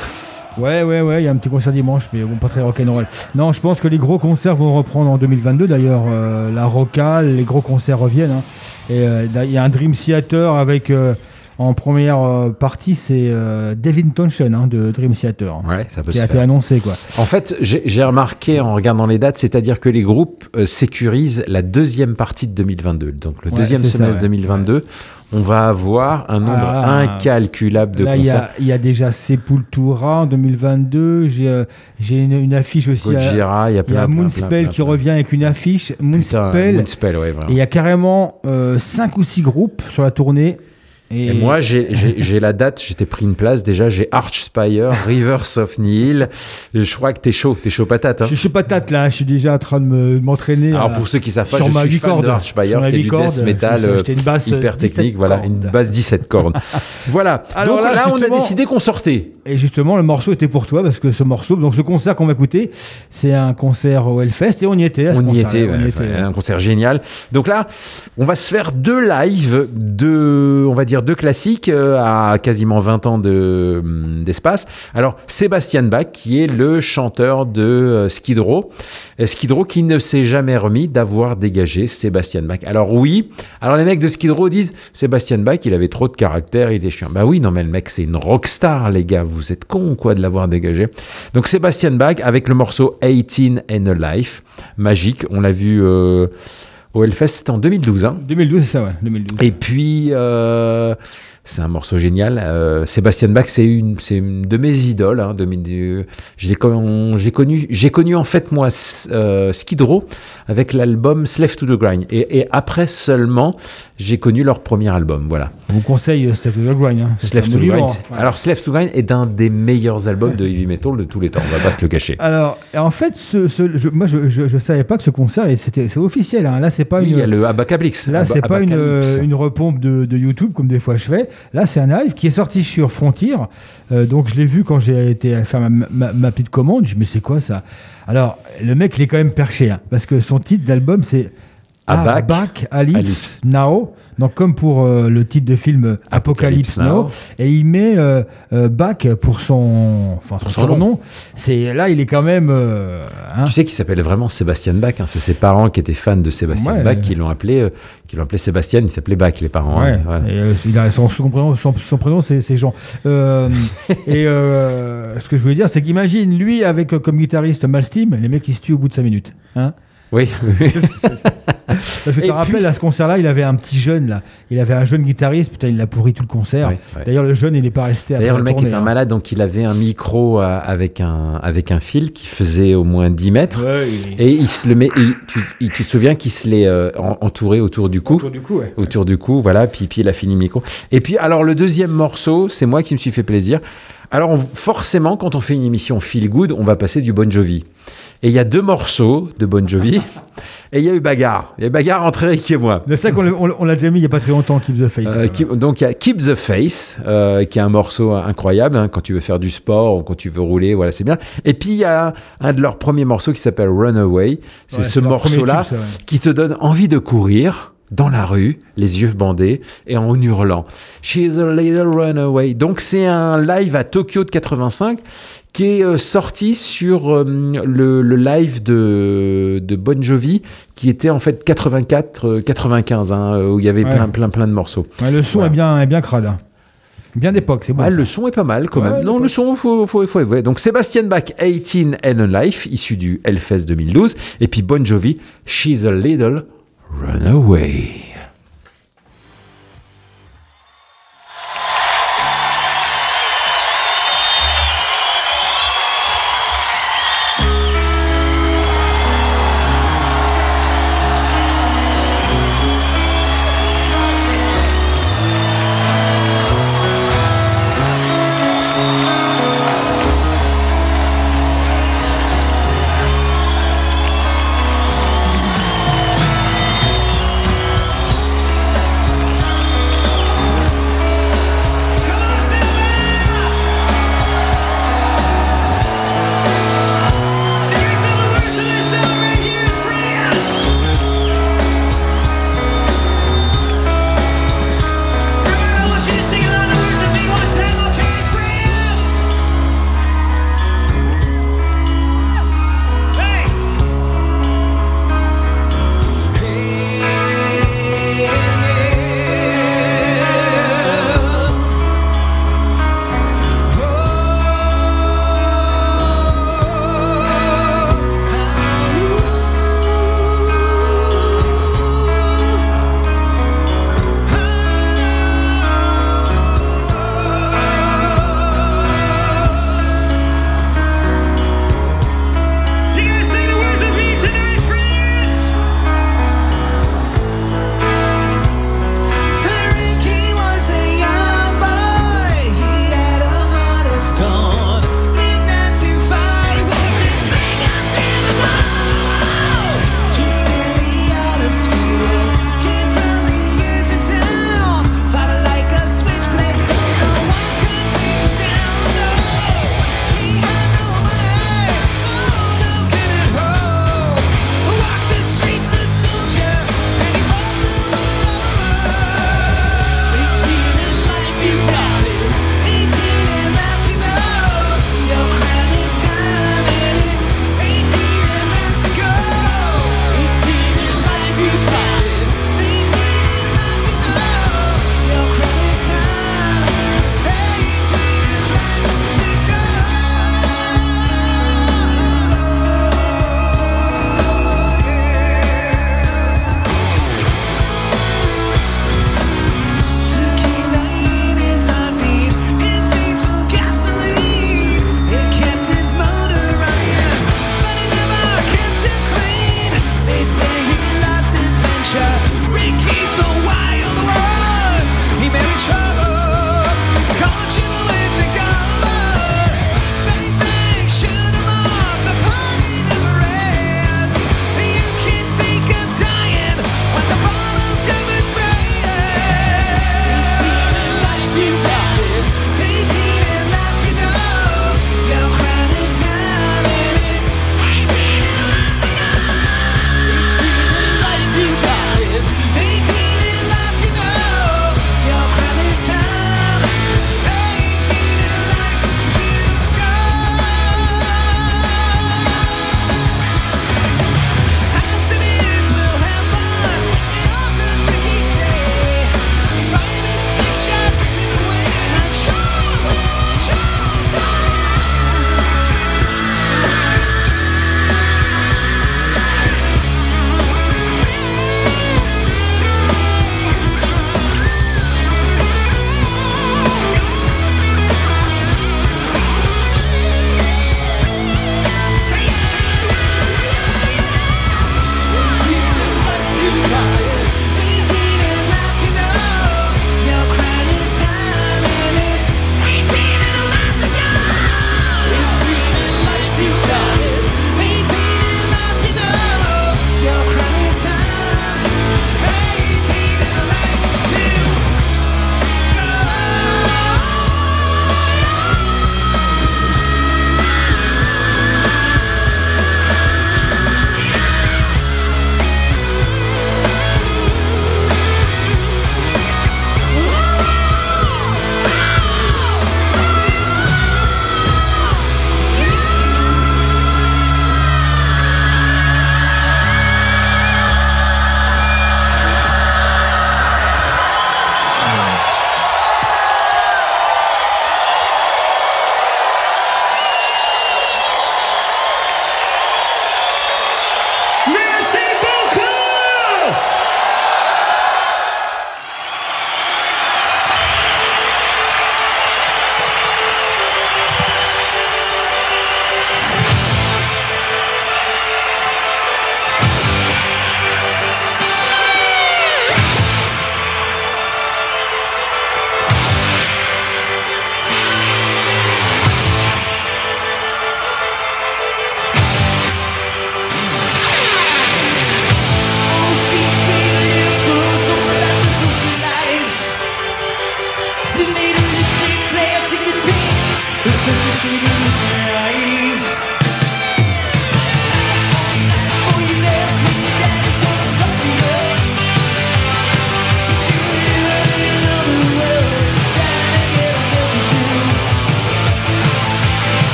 Speaker 4: Ouais, ouais, ouais. Il y a un petit concert dimanche, mais bon, pas très rock'n'roll. Non, je pense que les gros concerts vont reprendre en 2022. D'ailleurs, euh, la Rocale, les gros concerts reviennent. hein. Et euh, il y a un Dream Theater avec. euh, en première euh, partie, c'est euh, Devin hein, de Dream Theater.
Speaker 3: Ouais, ça peut
Speaker 4: qui
Speaker 3: se
Speaker 4: a été annoncé, quoi.
Speaker 3: En fait, j'ai remarqué en regardant les dates, c'est-à-dire que les groupes euh, sécurisent la deuxième partie de 2022. Donc le
Speaker 4: Ouais,
Speaker 3: deuxième
Speaker 4: ça,
Speaker 3: semestre
Speaker 4: ouais.
Speaker 3: 2022, on va avoir un nombre
Speaker 4: Ah.
Speaker 3: incalculable de
Speaker 4: Là, il y,
Speaker 3: concerts.
Speaker 4: a, il y a déjà Sepultura en 2022. J'ai euh, une, une affiche aussi.
Speaker 3: Gojira, il y a
Speaker 4: il y
Speaker 3: plein,
Speaker 4: a
Speaker 3: plein,
Speaker 4: Moonspell
Speaker 3: plein, plein,
Speaker 4: qui
Speaker 3: plein.
Speaker 4: revient avec une affiche.
Speaker 3: Putain,
Speaker 4: Moonspell.
Speaker 3: Moonspell, ouais, vraiment.
Speaker 4: Et il y a carrément 5 ou 6 groupes sur la tournée. Et,
Speaker 3: Et moi, j'ai- la date, j'étais pris une place. Déjà, j'ai Archspire, Rivers of Nihil. Je crois que t'es chaud, t'es chaud patate. hein.
Speaker 4: je suis patate là, je suis déjà en train de me- de m'entraîner.
Speaker 3: Alors
Speaker 4: à-
Speaker 3: pour ceux qui savent pas, je
Speaker 4: ma
Speaker 3: suis fan de Archspire,
Speaker 4: Sur ma
Speaker 3: qui est du death metal euh,
Speaker 4: une basse
Speaker 3: hyper
Speaker 4: 17
Speaker 3: technique, voilà,
Speaker 4: cordes.
Speaker 3: une basse 17 cordes. voilà.
Speaker 4: Alors
Speaker 3: donc
Speaker 4: là,
Speaker 3: là, on a décidé qu'on sortait.
Speaker 4: Et justement, le morceau était pour toi parce que ce morceau, donc ce concert qu'on va écouter, c'est un concert au Hellfest et on y était. à ce
Speaker 3: On y était,
Speaker 4: on y était.
Speaker 3: ouais, un concert génial. Donc là, on va se faire deux lives, deux, on va dire deux classiques euh, à quasiment 20 ans hum, d'espace. Alors, Sébastien Bach, qui est le chanteur de euh, Skid Row. Et Skid Row qui ne s'est jamais remis d'avoir dégagé Sébastien Bach. Alors oui, alors les mecs de Skid Row disent, Sébastien Bach, il avait trop de caractère, il était chiant. Bah oui, non mais le mec, c'est une rockstar, les gars. Vous êtes cons quoi de l'avoir dégagé Donc Sébastien Bach avec le morceau 18 and a Life, magique. On l'a vu euh, au Hellfest, c'était en 2012. Hein.
Speaker 4: 2012, c'est ça, ouais, 2012.
Speaker 3: Et puis, euh, c'est un morceau génial. Euh, Sébastien Bach, c'est une, c'est une de mes idoles. Hein, de j'ai connu, j'ai connu en fait moi euh, Skid Row avec l'album Slave to the Grind. Et, et après seulement, j'ai connu leur premier album. Voilà.
Speaker 4: Je vous conseille euh, Slave to the Grind. hein.
Speaker 3: Slave to the. Grind. Alors Slave to the Grind est un des meilleurs albums de heavy metal de tous les temps. On va pas se le cacher.
Speaker 4: Alors, en fait, ce, ce- je, moi, je, je, je savais pas que ce concert, c'était, c'est officiel. hein. Là, c'est pas
Speaker 3: Oui,
Speaker 4: une.
Speaker 3: il y a le Abacablix.
Speaker 4: Là, c'est pas une, une repompe de, de YouTube comme des fois je fais. Là, c'est un live qui est sorti sur Frontier. Euh, donc, je l'ai vu quand j'ai été faire ma, ma- ma petite commande. Je me dis, mais c'est quoi ça? Alors, le mec, il est quand même perché. hein, parce que son titre d'album, c'est
Speaker 3: Abac,
Speaker 4: Alypse. Now. Donc, comme pour euh, le titre de film Apocalypse,
Speaker 3: Apocalypse
Speaker 4: Now.
Speaker 3: Now.
Speaker 4: Et il met euh, euh, Bach pour son, enfin, son,
Speaker 3: Son nom.
Speaker 4: surnom. C'est, là, il est quand même. hein.
Speaker 3: Tu sais qu'il s'appelle vraiment Sébastien Bach. hein. C'est ses parents qui étaient fans de Sébastien
Speaker 4: Ouais.
Speaker 3: Bach qui l'ont appelé, qui l'ont appelé Sébastien. Il s'appelait Bach, les parents.
Speaker 4: Ouais,
Speaker 3: hein. Voilà.
Speaker 4: et, il a son, son prénom, son, prénom, c'est Jean. Et ce que je voulais dire, c'est qu'imagine, lui, avec comme guitariste Malsteam, les mecs, ils se tuent au bout de 5 minutes. Hein
Speaker 3: Oui.
Speaker 4: Parce que tu te rappelles, à ce concert-là, il avait un petit jeune, là. Il avait un jeune guitariste, putain, il l'a pourri tout le concert. D'ailleurs, le jeune, il n'est pas resté
Speaker 3: D'ailleurs, le mec
Speaker 4: tournée,
Speaker 3: est un
Speaker 4: hein.
Speaker 3: malade, donc il avait un micro euh, avec un, avec un fil qui faisait au moins 10 mètres. Et il se le met, et tu, il- tu te souviens qu'il se l'est euh, en- entouré autour du cou?
Speaker 4: Autour du cou, ouais.
Speaker 3: Autour du cou, voilà, puis, puis il a fini le micro. Et puis, alors, le deuxième morceau, c'est moi qui me suis fait plaisir. Alors, on- forcément, quand on fait une émission Feel Good, on va passer du Bon Jovi. Et il y a deux morceaux de Bon Jovi, et il y a eu bagarre. Il y a eu bagarre entre Eric et moi.
Speaker 4: C'est vrai qu'on l'a- déjà mis il n'y a pas très longtemps, Keep the Face.
Speaker 3: Euh, donc il y a Keep the Face, euh, qui est un morceau incroyable hein, quand tu veux faire du sport ou quand tu veux rouler, voilà, c'est bien. Et puis il y a un de leurs premiers morceaux qui s'appelle Runaway. C'est
Speaker 4: Ouais,
Speaker 3: ce morceau-là
Speaker 4: ça, ouais.
Speaker 3: qui te donne envie de courir dans la rue, les yeux bandés et en hurlant. She's a little runaway. Donc c'est un live à Tokyo de 85 qui est euh, sorti sur euh, le, le live de, de Bon Jovi qui était en fait 84-95 hein, où il y avait
Speaker 4: Ouais.
Speaker 3: plein plein plein de morceaux.
Speaker 4: Ouais, le son
Speaker 3: Voilà.
Speaker 4: est, bien, est bien crade. hein. Bien d'époque, c'est bon.
Speaker 3: Ah, le son est pas mal quand
Speaker 4: Ouais,
Speaker 3: même. Non, le son, faut, faut, faut, ouais. Donc Sébastien Bach, 18 and a Life, issu du Hellfest 2012. Et puis Bon Jovi, She's a Little Runaway.
Speaker 1: Radio,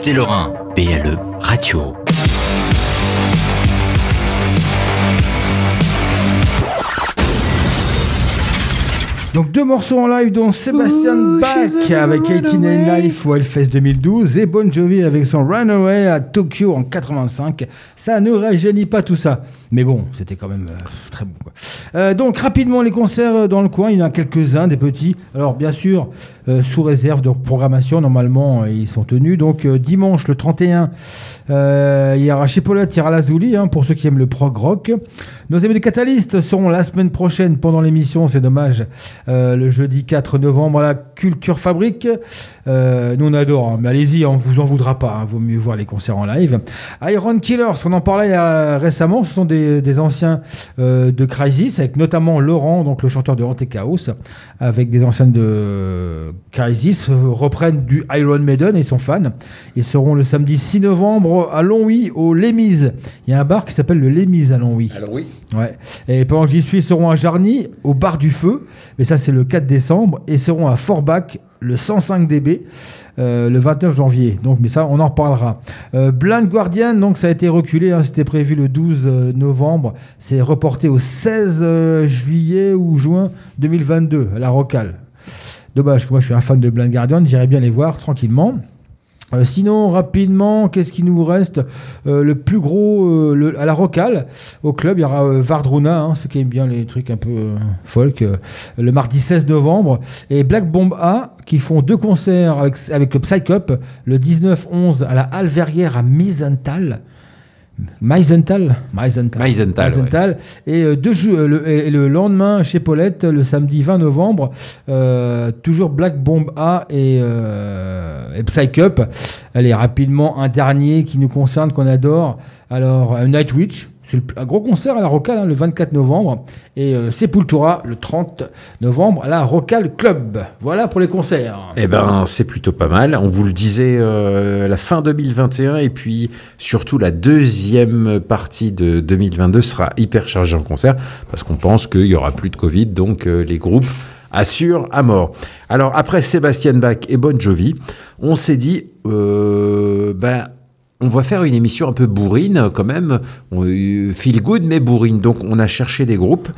Speaker 1: plus proche
Speaker 4: deux morceaux en live dont Sébastien Bach avec 18 and Life au Hellfest 2012 et Bon Jovi avec son Runaway à Tokyo en 85. Ça ne rajeunit pas tout ça. Mais bon, c'était quand même euh, très bon. quoi. Euh, donc rapidement les concerts euh, dans le coin, il y en a quelques-uns, des petits. Alors bien sûr, euh, sous réserve de programmation, normalement ils sont tenus. Donc dimanche le 31, euh, il y aura chez Paulette, il y aura Lazuli, hein, pour ceux qui aiment le prog rock. Nos amis de Catalyst seront la semaine prochaine pendant l'émission, c'est dommage, euh, le jeudi 4 novembre à la Culture Fabrique. Euh, nous on adore, hein, mais allez-y, on vous en voudra pas, hein, vaut mieux voir les concerts en live. Iron Killers, on en parlait euh, récemment, ce sont des, des anciens euh, de Crisis, avec notamment Laurent, donc le chanteur de Hante Chaos, avec des anciens de Crisis, euh, reprennent du Iron Maiden et sont fans. Ils seront le samedi 6 novembre à Longwy, au Lémise. Il y a un bar qui s'appelle le Lémise à Longwy.
Speaker 3: Alors oui.
Speaker 4: Ouais. Et pendant que j'y suis, ils seront à Jarny, au bar du feu, mais ça c'est le 4 décembre, et seront à Forbach, le 105 dB, euh, le 29 janvier. Donc, mais ça, on en reparlera. Euh, Blind Guardian, donc ça a été reculé, hein, c'était prévu le 12 euh, novembre, c'est reporté au 16 euh, juillet ou juin 2022, à la Rocale. Dommage que moi je suis un fan de Blind Guardian, j'irai bien les voir tranquillement. Euh, sinon, rapidement, qu'est-ce qui nous reste Euh, Le plus gros, euh, à la Rocale, au club, il y aura Vardruna, ceux qui aiment bien les trucs un peu folk, le mardi 16 novembre, et Black Bomb A, qui font deux concerts avec, avec le le 19-11 à la Halle Verrière à Misenthal. Meisenthal Meisenthal.
Speaker 3: Meisenthal, ouais.
Speaker 4: Meisenthal. Et, deux le, et le lendemain, chez Paulette, le samedi 20 novembre, euh, toujours Black Bomb A et, euh, et Psycup. Allez, rapidement, un dernier qui nous concerne, qu'on adore. Alors, euh, Nightwitch. C'est un gros concert à la Rocale hein, le 24 novembre. Et euh, Sepultura le 30 novembre à la Rocale Club. Voilà pour les concerts.
Speaker 3: Eh ben, c'est plutôt pas mal. On vous le disait, euh, la fin 2021 et puis surtout la deuxième partie de 2022 sera hyper chargée en concert parce qu'on pense qu'il y aura plus de Covid, donc euh, les groupes assurent à mort. Alors après Sébastien Bach et Bon Jovi, on s'est dit, euh, ben on va faire une émission un peu bourrine quand même, euh, feel good mais bourrine. Donc on a cherché des groupes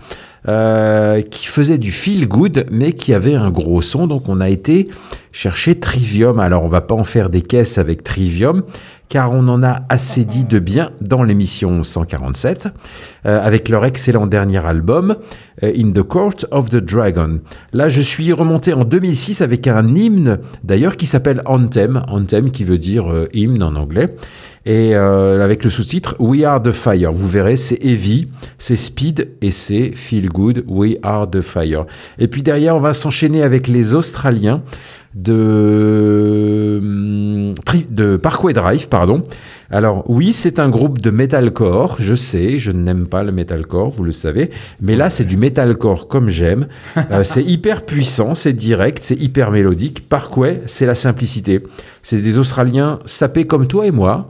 Speaker 3: euh, qui faisaient du feel good mais qui avaient un gros son. Donc on a été chercher Trivium. Alors on va pas en faire des caisses avec Trivium car on en a assez dit de bien dans l'émission 147 euh, avec leur excellent dernier album euh, In the Court of the Dragon. Là, je suis remonté en 2006 avec un hymne d'ailleurs qui s'appelle Anthem, Anthem qui veut dire euh, hymne en anglais. Et euh, avec le sous-titre We Are the Fire. Vous verrez, c'est heavy, c'est speed et c'est feel good. We Are the Fire. Et puis derrière, on va s'enchaîner avec les Australiens de, hum, de Parkway Drive, pardon. Alors oui, c'est un groupe de metalcore, je sais, je n'aime pas le metalcore, vous le savez, mais là c'est du metalcore comme j'aime. Euh, c'est hyper puissant, c'est direct, c'est hyper mélodique. Parkway, c'est la simplicité. C'est des Australiens sapés comme toi et moi.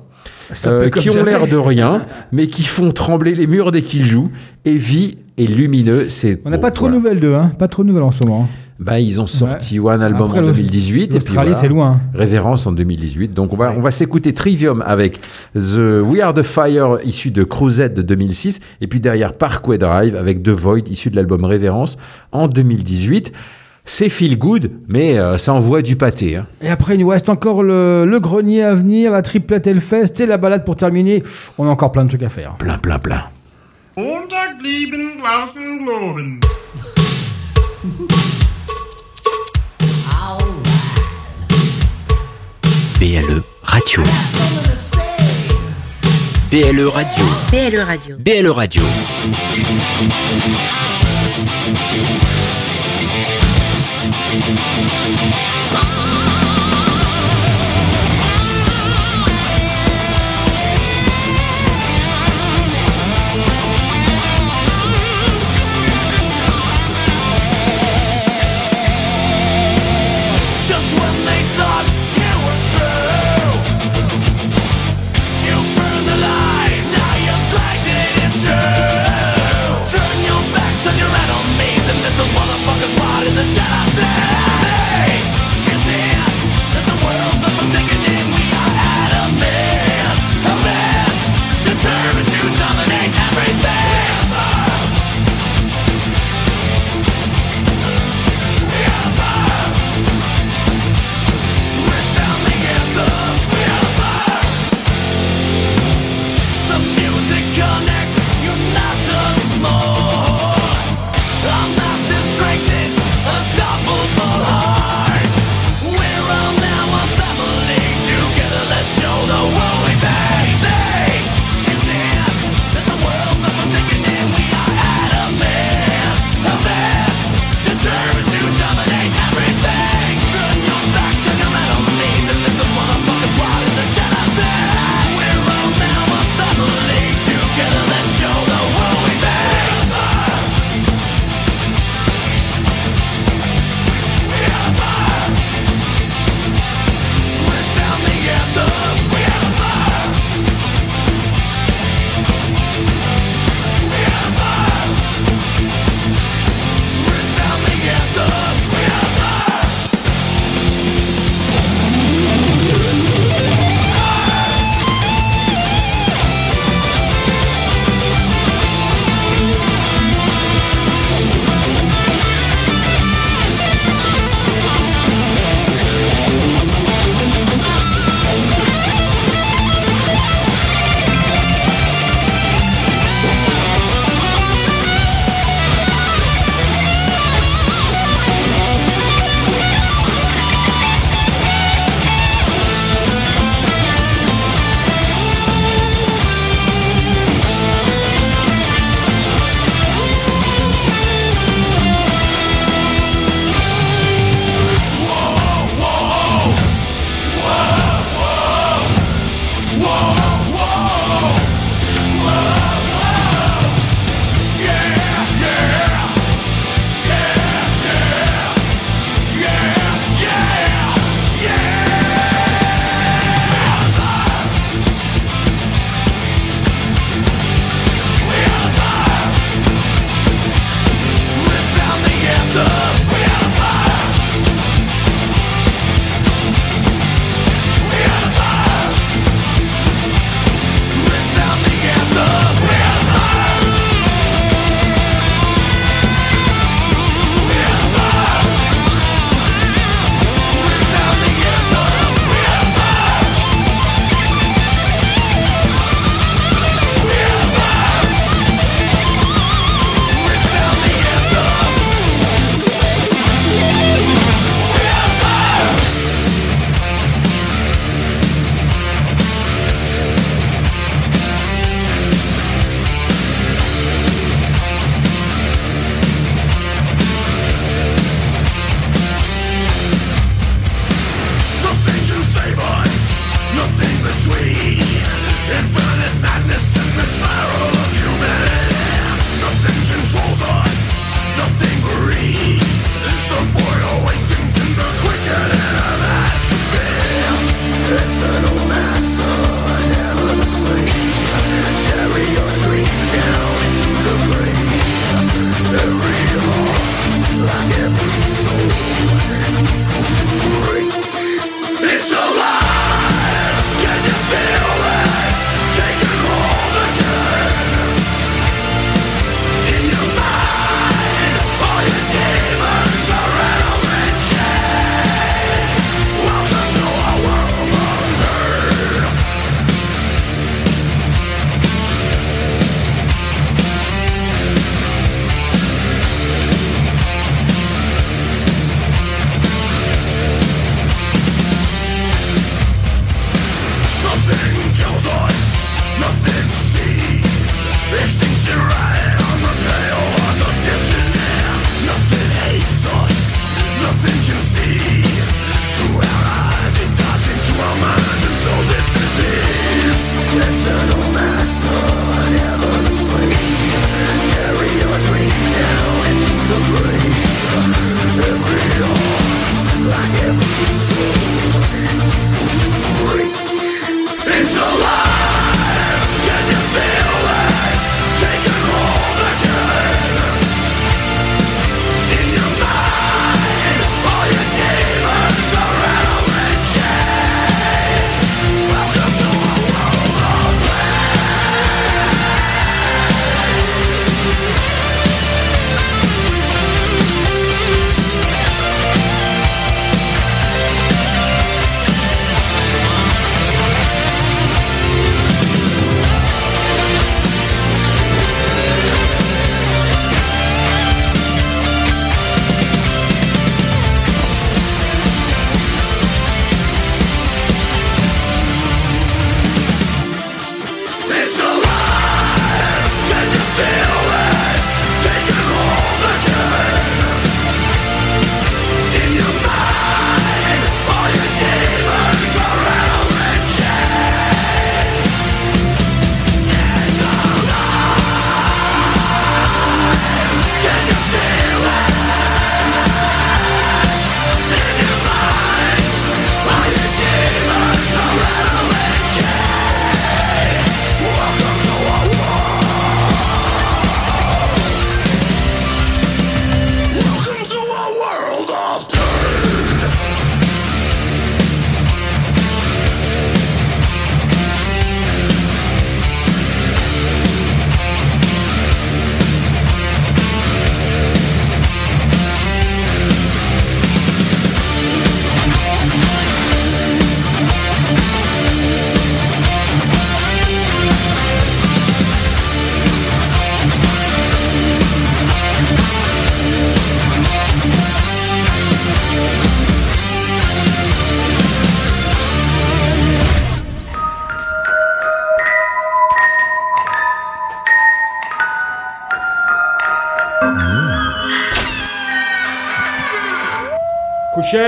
Speaker 3: Euh, qui ont l'air de rien, mais qui font trembler les murs dès qu'ils jouent. Et vie et lumineux, c'est.
Speaker 4: On n'a
Speaker 3: bon,
Speaker 4: pas trop de
Speaker 3: voilà.
Speaker 4: nouvelles d'eux, hein. Pas trop de nouvelles en ce moment.
Speaker 3: Bah, ils ont sorti One Album
Speaker 4: Après,
Speaker 3: en
Speaker 4: l'Aus-
Speaker 3: 2018 et puis voilà,
Speaker 4: c'est loin.
Speaker 3: Révérence en 2018. Donc on va on va s'écouter Trivium avec The We Are the Fire issu de Crusade de 2006 et puis derrière Parkway Drive avec The Void issu de l'album Révérence en 2018. C'est feel good, mais euh, ça envoie du pâté. hein.
Speaker 4: Et après, il nous reste encore le, le grenier à venir, la triplette Hellfest et la balade pour terminer. On a encore plein de trucs à faire.
Speaker 3: Plein, plein, plein.
Speaker 1: BLE Radio. BLE Radio.
Speaker 12: BLE Radio.
Speaker 1: BLE Radio.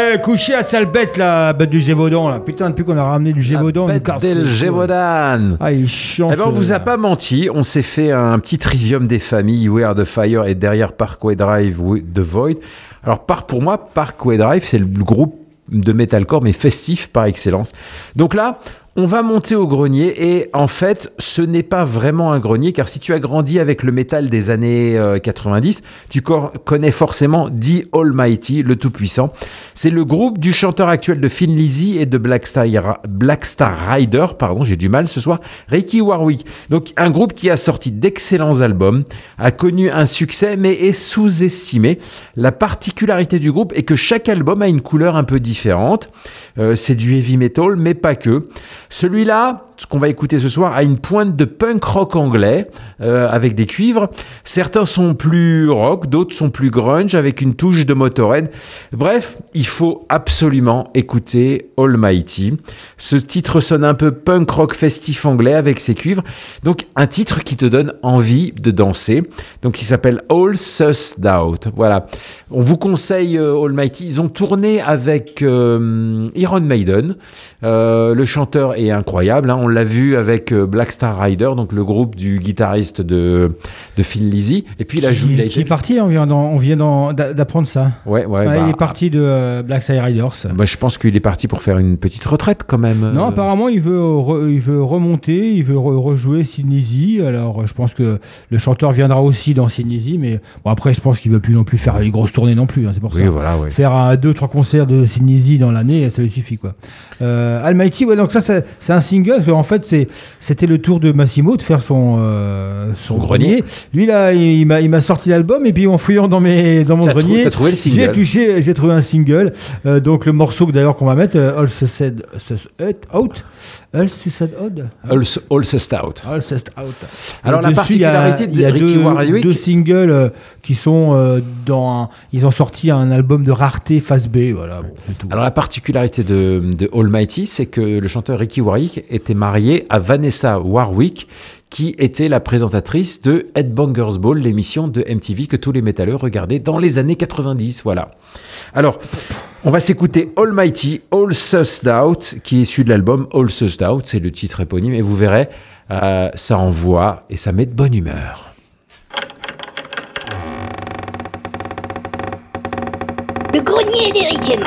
Speaker 4: Couchez, couchez à sale bête la bête du Gévaudan là. Putain, depuis qu'on a ramené du Gévaudan, du
Speaker 3: Bête del Gévaudan.
Speaker 4: Ah, il chiant.
Speaker 3: Eh ben, on vous a pas menti, on s'est fait un petit trivium des familles, Where the Fire et derrière Parkway Drive, The Void. Alors, par, pour moi, Parkway Drive, c'est le groupe de metalcore, mais festif par excellence. Donc là, on va monter au grenier et en fait, ce n'est pas vraiment un grenier car si tu as grandi avec le métal des années euh, 90, tu cor- connais forcément The Almighty, le Tout-Puissant. C'est le groupe du chanteur actuel de Thin Lizzy et de Black Star Rider, pardon, j'ai du mal ce soir, Ricky Warwick. Donc un groupe qui a sorti d'excellents albums, a connu un succès mais est sous-estimé. La particularité du groupe est que chaque album a une couleur un peu différente. Euh, c'est du heavy metal mais pas que. Celui-là, ce qu'on va écouter ce soir, a une pointe de punk rock anglais euh, avec des cuivres. Certains sont plus rock, d'autres sont plus grunge avec une touche de Motorhead. Bref, il faut absolument écouter Almighty. Ce titre sonne un peu punk rock festif anglais avec ses cuivres. Donc un titre qui te donne envie de danser. Donc il s'appelle All Sussed Out. Voilà. On vous conseille euh, Almighty. Ils ont tourné avec euh, Iron Maiden. Le chanteur est incroyable. hein. On l'a vu avec euh, Black Star Rider, donc le groupe du guitariste de, de Phil Lizzy. Et puis il a joué. il
Speaker 4: est parti, on vient d'en- on vient d'apprendre ça.
Speaker 3: Ouais, ouais.
Speaker 4: Ouais,
Speaker 3: bah,
Speaker 4: il est parti de euh, Black Side Riders.
Speaker 3: bah, je pense qu'il est parti pour faire une petite retraite quand même.
Speaker 4: Non, apparemment, il veut, re- il veut remonter, il veut re- rejouer Sinisi. Alors, euh, je pense que le chanteur viendra aussi dans Sinisi, mais bon, après, je pense qu'il veut plus non plus faire une grosse tournée non plus. hein, c'est pour
Speaker 3: Oui,
Speaker 4: ça.
Speaker 3: voilà, ouais.
Speaker 4: Faire un, deux, trois concerts de Sinisi dans l'année, ça lui suffit, quoi. Euh, Almighty, ouais, donc ça, c'est c'est un single, parce qu'en fait, c'était le tour de Massimo de faire son, euh, son,
Speaker 3: grenier.
Speaker 4: Lui, là, il, il m'a- sorti l'album, et puis en fouillant dans, mes, dans mon
Speaker 3: trou-
Speaker 4: grenier,
Speaker 3: t'as trouvé le single.
Speaker 4: j'ai trouvé un single. Euh, donc, le morceau d'ailleurs qu'on va mettre, euh, All Sussed Out. All Sussed Out.
Speaker 3: All, All Sussed Out.
Speaker 4: Sussed Out.
Speaker 3: Alors, la particularité de
Speaker 4: il y a
Speaker 3: Ricky
Speaker 4: deux,
Speaker 3: Warwick-
Speaker 4: deux singles euh, qui sont euh, dans. un- ils ont sorti un album de rareté face B. Voilà.
Speaker 3: Alors la particularité de, de Almighty, c'est que le chanteur Ricky Warwick était marié à Vanessa Warwick, qui était la présentatrice de Headbangers Ball, l'émission de MTV que tous les métalleux regardaient dans les années 90. Voilà. Alors, on va s'écouter Almighty, All Sussed Out, qui est issu de l'album All Sussed Out, c'est le titre éponyme, et vous verrez, euh, ça envoie et ça met de bonne humeur.
Speaker 14: Le grenier d'Eric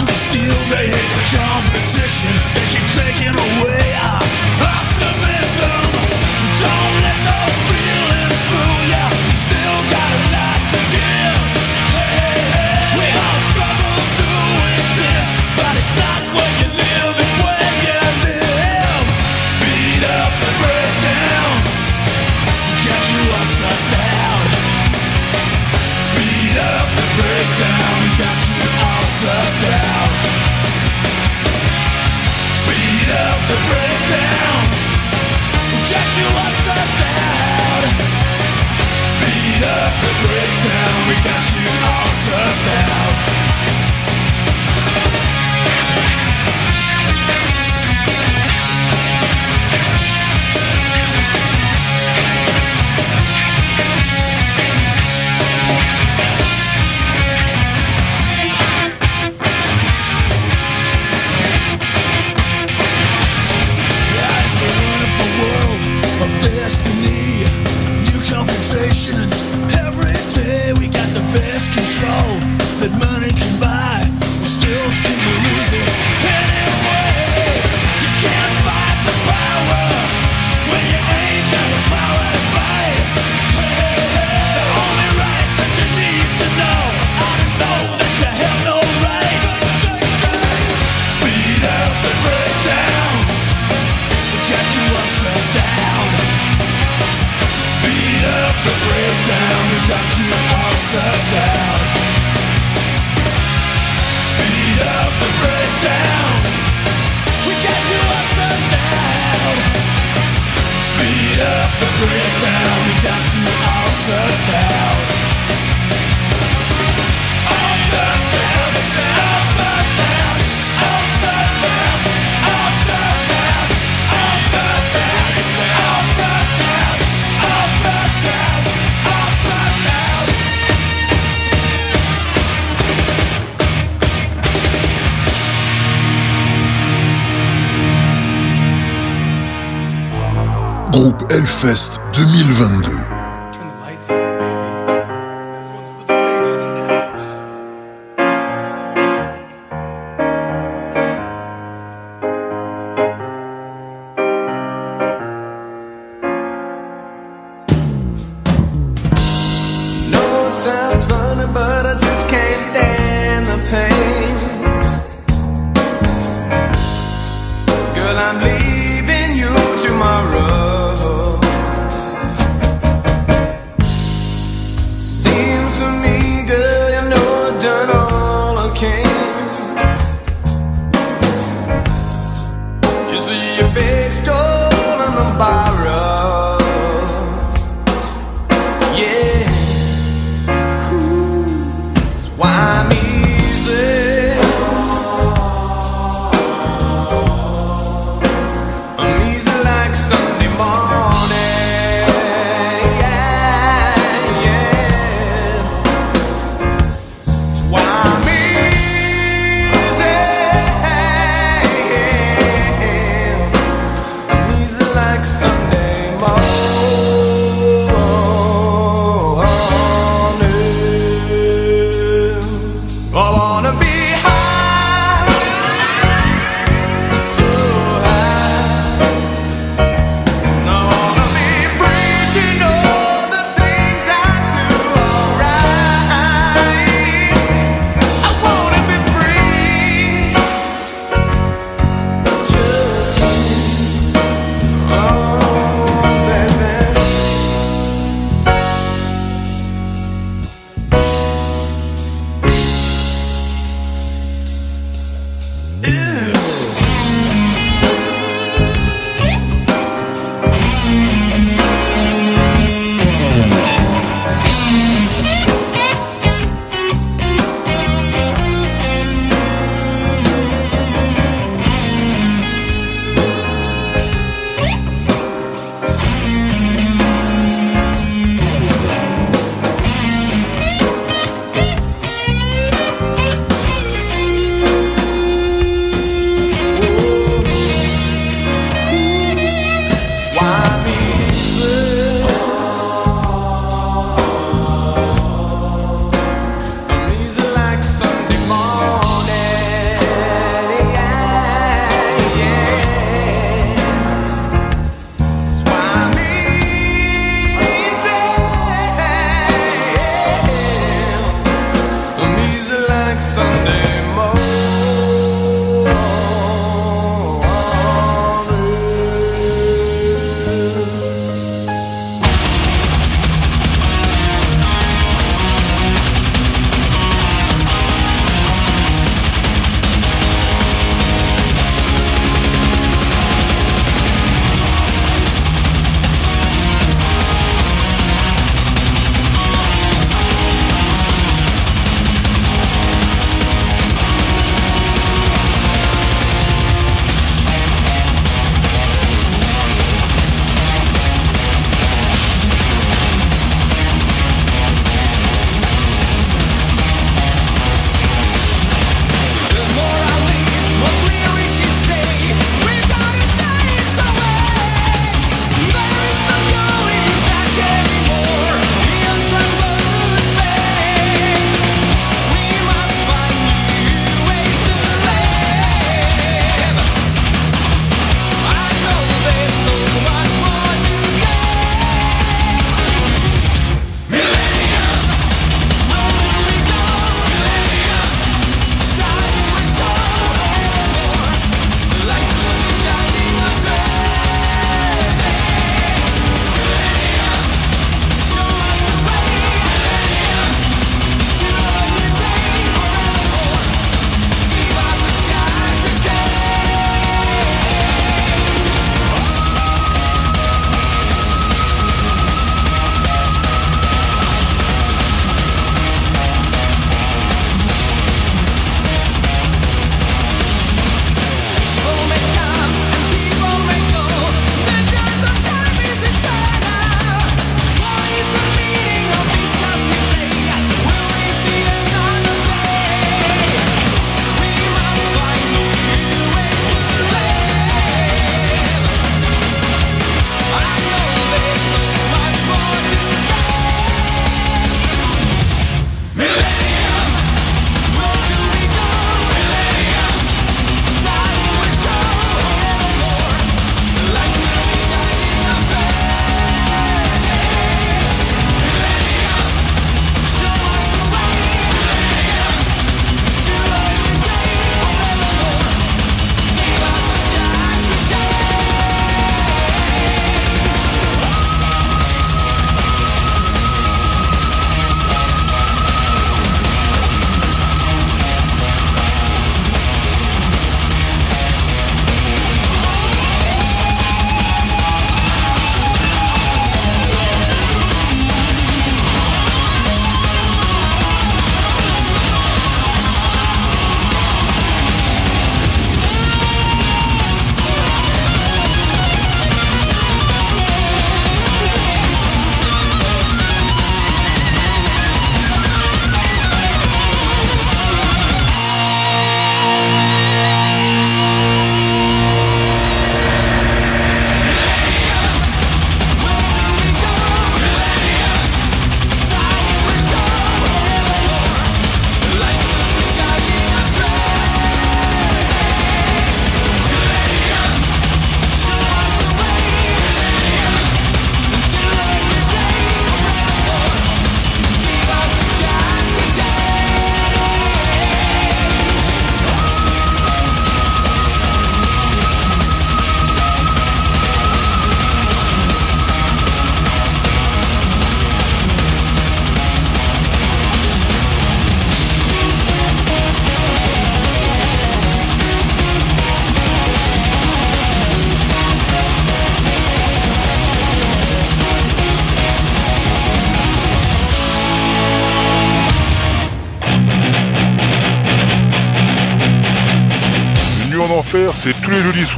Speaker 11: It's to steal, they hate the competition. They keep taking away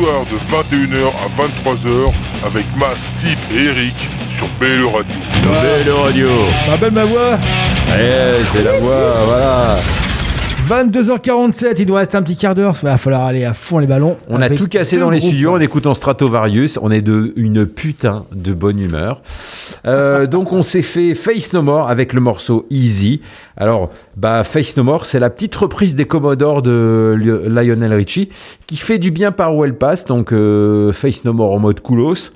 Speaker 6: soirs de 21h à 23h avec Mas, Tip et Eric sur BLE Radio.
Speaker 1: BLE Radio.
Speaker 4: Tu rappelles ma voix
Speaker 3: Eh, c'est la voix, voilà.
Speaker 4: 22h47, il nous reste un petit quart d'heure. Il va falloir aller à fond les ballons.
Speaker 3: On a tout cassé dans les
Speaker 4: groupes.
Speaker 3: studios en écoutant Stratovarius. On est de une putain de bonne humeur. Euh, donc on s'est fait Face No More avec le morceau Easy. Alors, bah Face No More, c'est la petite reprise des Commodores de Lio- Lionel Richie qui fait du bien par où elle passe. Donc euh, Face No More en mode coolos.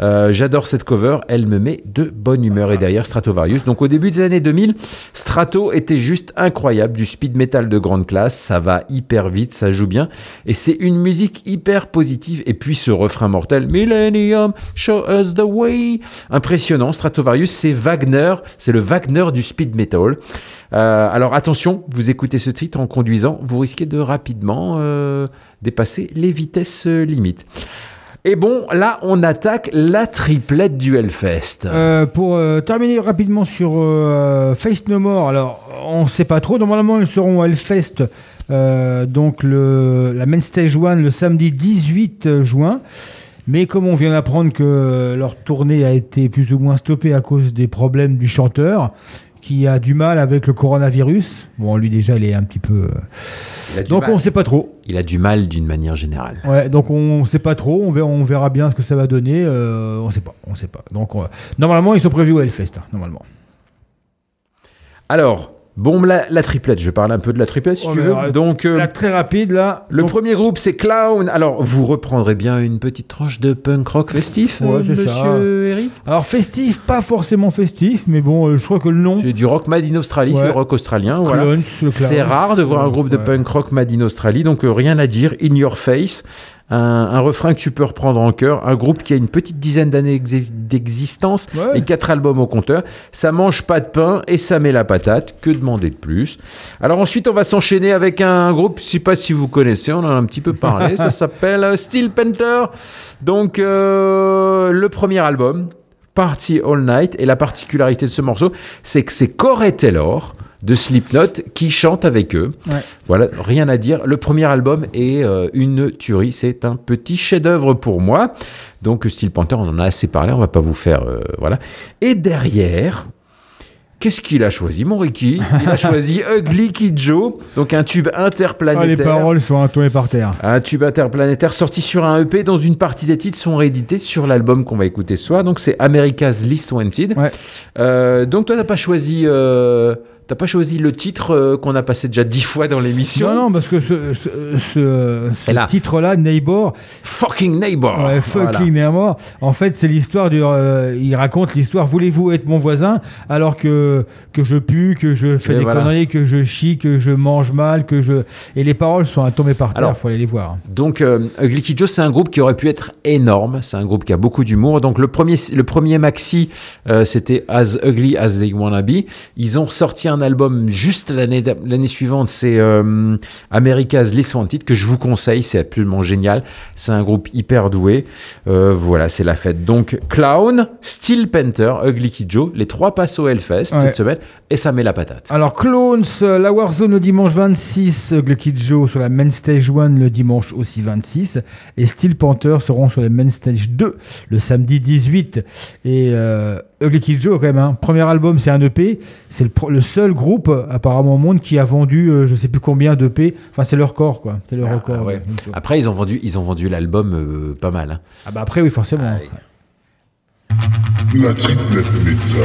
Speaker 3: Euh, J'adore cette cover, elle me met de bonne humeur et derrière Stratovarius. Donc au début des années 2000, Strato était juste incroyable, du speed metal de grande classe, ça va hyper vite, ça joue bien et c'est une musique hyper positive et puis ce refrain mortel Millennium, show us the way, impressionnant. Stratovarius, c'est Wagner, c'est le Wagner du speed metal. Euh, alors attention, vous écoutez ce titre en conduisant, vous risquez de rapidement euh, dépasser les vitesses limites. Et bon, là, on attaque la triplette du Hellfest.
Speaker 4: Euh, pour euh, terminer rapidement sur euh, Face No More, alors on ne sait pas trop. Normalement, ils seront à Hellfest, donc la Main Stage 1 le samedi 18 juin. Mais comme on vient d'apprendre que leur tournée a été plus ou moins stoppée à cause des problèmes du chanteur, qui a du mal avec le coronavirus. Bon, lui déjà, il est un petit peu. euh, Donc
Speaker 3: mal.
Speaker 4: on ne sait pas trop.
Speaker 3: Il a du mal d'une manière générale.
Speaker 4: Ouais, donc on sait pas trop, on verra, on verra bien ce que ça va donner, euh, on sait pas, on sait pas. Donc on- normalement ils sont prévus au Hellfest, hein, normalement.
Speaker 3: Alors, bon, la, la triplette, je parle un peu de la triplette si
Speaker 4: Oh,
Speaker 3: tu veux.
Speaker 4: alors,
Speaker 3: Donc, euh,
Speaker 4: Là très rapide là.
Speaker 3: le
Speaker 4: Donc,
Speaker 3: premier groupe, c'est Clown. Alors, vous reprendrez bien une petite tranche de punk rock festif,
Speaker 4: Ouais,
Speaker 3: euh,
Speaker 4: c'est
Speaker 3: monsieur
Speaker 4: ça.
Speaker 3: Eric
Speaker 4: Alors festif, pas forcément festif, mais bon, euh, je crois que le nom.
Speaker 3: C'est du rock made in Australie, c'est
Speaker 4: Ouais.
Speaker 3: le rock australien. voilà.
Speaker 4: Clowns, le clown.
Speaker 3: C'est rare de voir un groupe de
Speaker 4: Ouais.
Speaker 3: punk rock made in Australie, donc euh, rien à dire. In your face. Un, un refrain que tu peux reprendre en chœur. Un groupe qui a une petite dizaine d'années exi- d'existence
Speaker 4: Ouais.
Speaker 3: et quatre albums au compteur. Ça mange pas de pain et ça met la patate. Que demander de plus? Alors ensuite, on va s'enchaîner avec un groupe, je sais pas si vous connaissez, on en a un petit peu parlé. ça s'appelle euh, Steel Panther. Donc, euh, le premier album, Party All Night. Et la particularité de ce morceau, c'est que c'est Corey Taylor de Slipknot qui chante avec eux.
Speaker 4: Ouais.
Speaker 3: Voilà, rien à dire. Le premier album est euh, une tuerie. C'est un petit chef-d'œuvre pour moi. Donc, Steel Panther, on en a assez parlé. On va pas vous faire. euh, voilà. Et derrière. Qu'est-ce qu'il a choisi, mon Ricky? Il a choisi Ugly Kid Joe, donc un tube
Speaker 4: Ah, les
Speaker 3: interplanétaire.
Speaker 4: paroles sont tombées par terre.
Speaker 3: Un tube interplanétaire sorti sur un EP dont une partie des titres sont réédités sur l'album qu'on va écouter ce soir. Donc c'est America's Least Wanted.
Speaker 4: Ouais.
Speaker 3: Euh, donc toi t'as pas choisi, t'as pas choisi le titre euh, qu'on a passé déjà dix fois dans l'émission.
Speaker 4: Non non parce que ce, ce, ce- ce
Speaker 3: Et là.
Speaker 4: titre-là, Neighbor,
Speaker 3: Fucking Neighbor.
Speaker 4: ouais,
Speaker 3: Voilà.
Speaker 4: fucking Neighbor, en fait c'est l'histoire du, euh, il raconte l'histoire. Voulez-vous être mon voisin? Alors que que je pue, que je fais
Speaker 3: Et
Speaker 4: des
Speaker 3: voilà.
Speaker 4: conneries, que je chie, que je mange mal, que je et les paroles sont à tomber par terre.
Speaker 3: Alors,
Speaker 4: faut aller les voir.
Speaker 3: Donc euh, Ugly Kid Joe, c'est un groupe qui aurait pu être énorme. C'est un groupe qui a beaucoup d'humour. Donc le premier, le premier maxi, euh, c'était As Ugly as They Wanna Be. Ils ont ressorti un album juste l'année suivante. C'est euh, America's Least Wanted que je vous conseille. C'est absolument génial. C'est un groupe hyper doué. Euh, voilà, c'est la fête. Donc Clown, Steel Panther, Ugly Kid Joe, les trois passent au Hellfest
Speaker 4: Ouais.
Speaker 3: cette semaine et ça met la patate.
Speaker 4: Alors Clones, euh, la Warzone le dimanche 26, euh, Ugly Kid Joe sur la Main Stage 1 le dimanche aussi 26, et Steel Panther seront sur la Main Stage 2 le samedi 18. Et euh, Ugly Kid Joe quand même, hein, premier album c'est un EP, c'est le, seul groupe euh, apparemment au monde qui a vendu euh, je sais plus combien d'EP, enfin c'est le record quoi, c'est le record.
Speaker 3: Ah ouais.
Speaker 4: de- de-
Speaker 3: Après, ils ont vendu, ils ont vendu l'album euh, pas mal. hein.
Speaker 4: Ah bah après oui forcément.
Speaker 6: La triplette métal.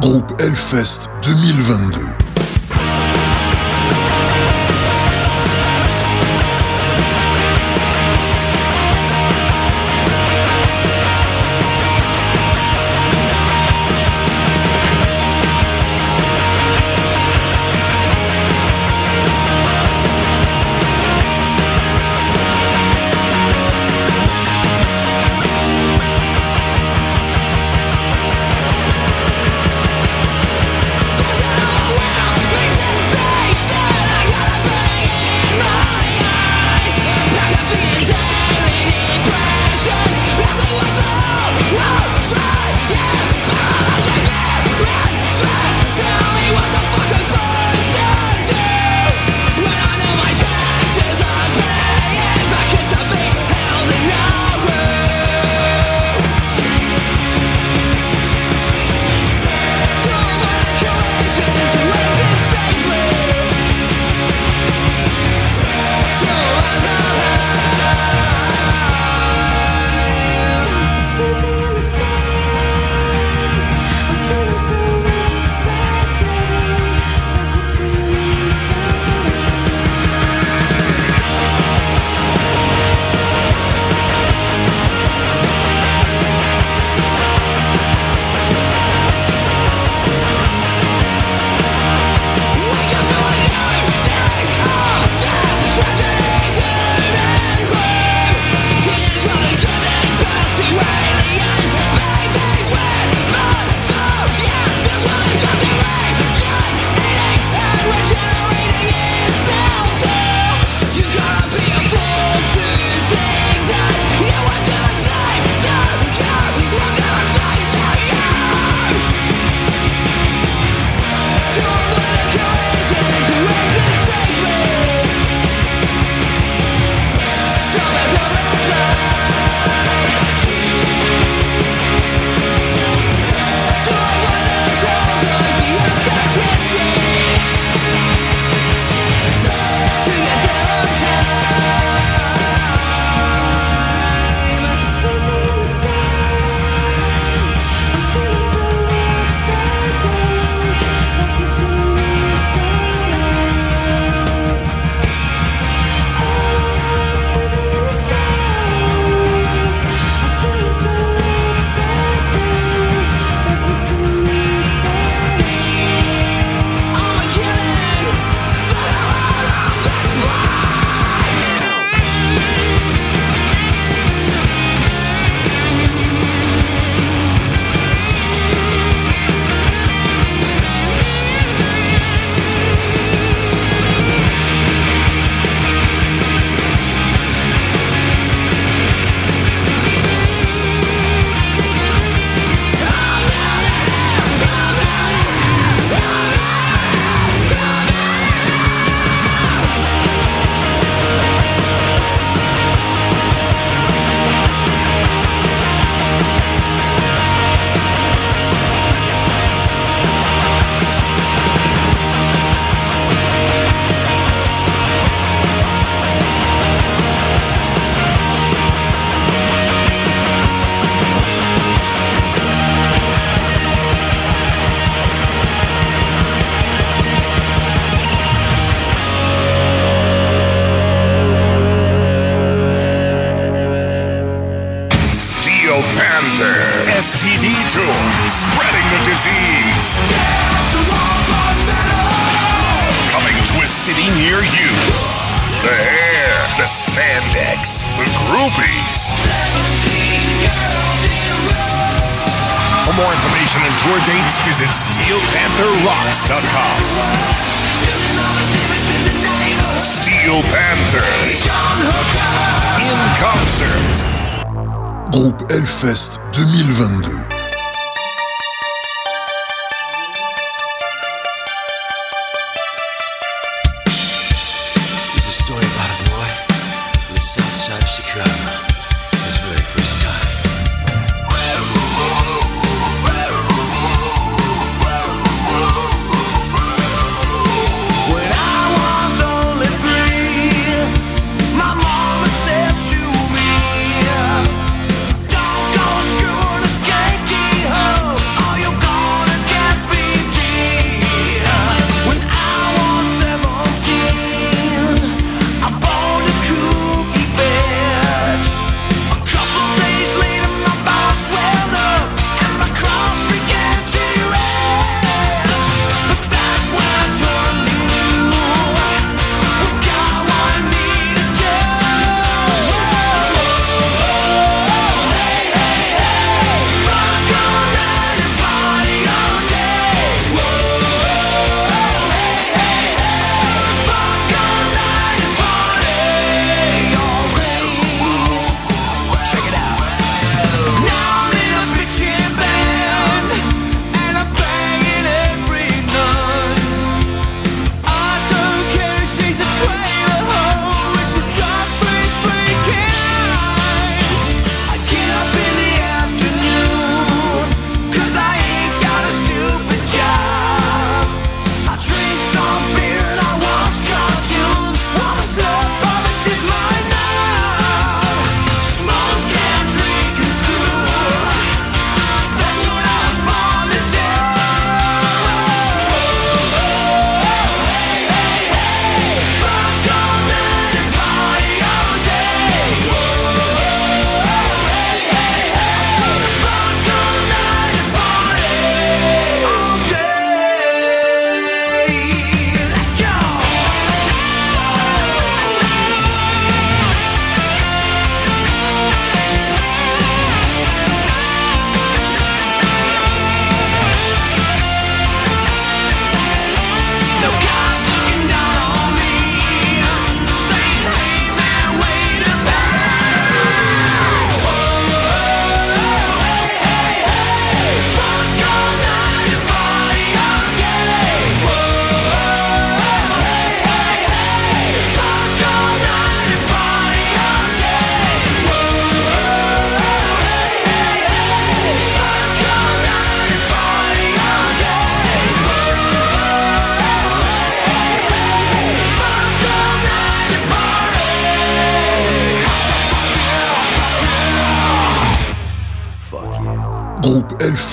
Speaker 6: Groupe Hellfest 2022.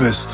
Speaker 11: Groupe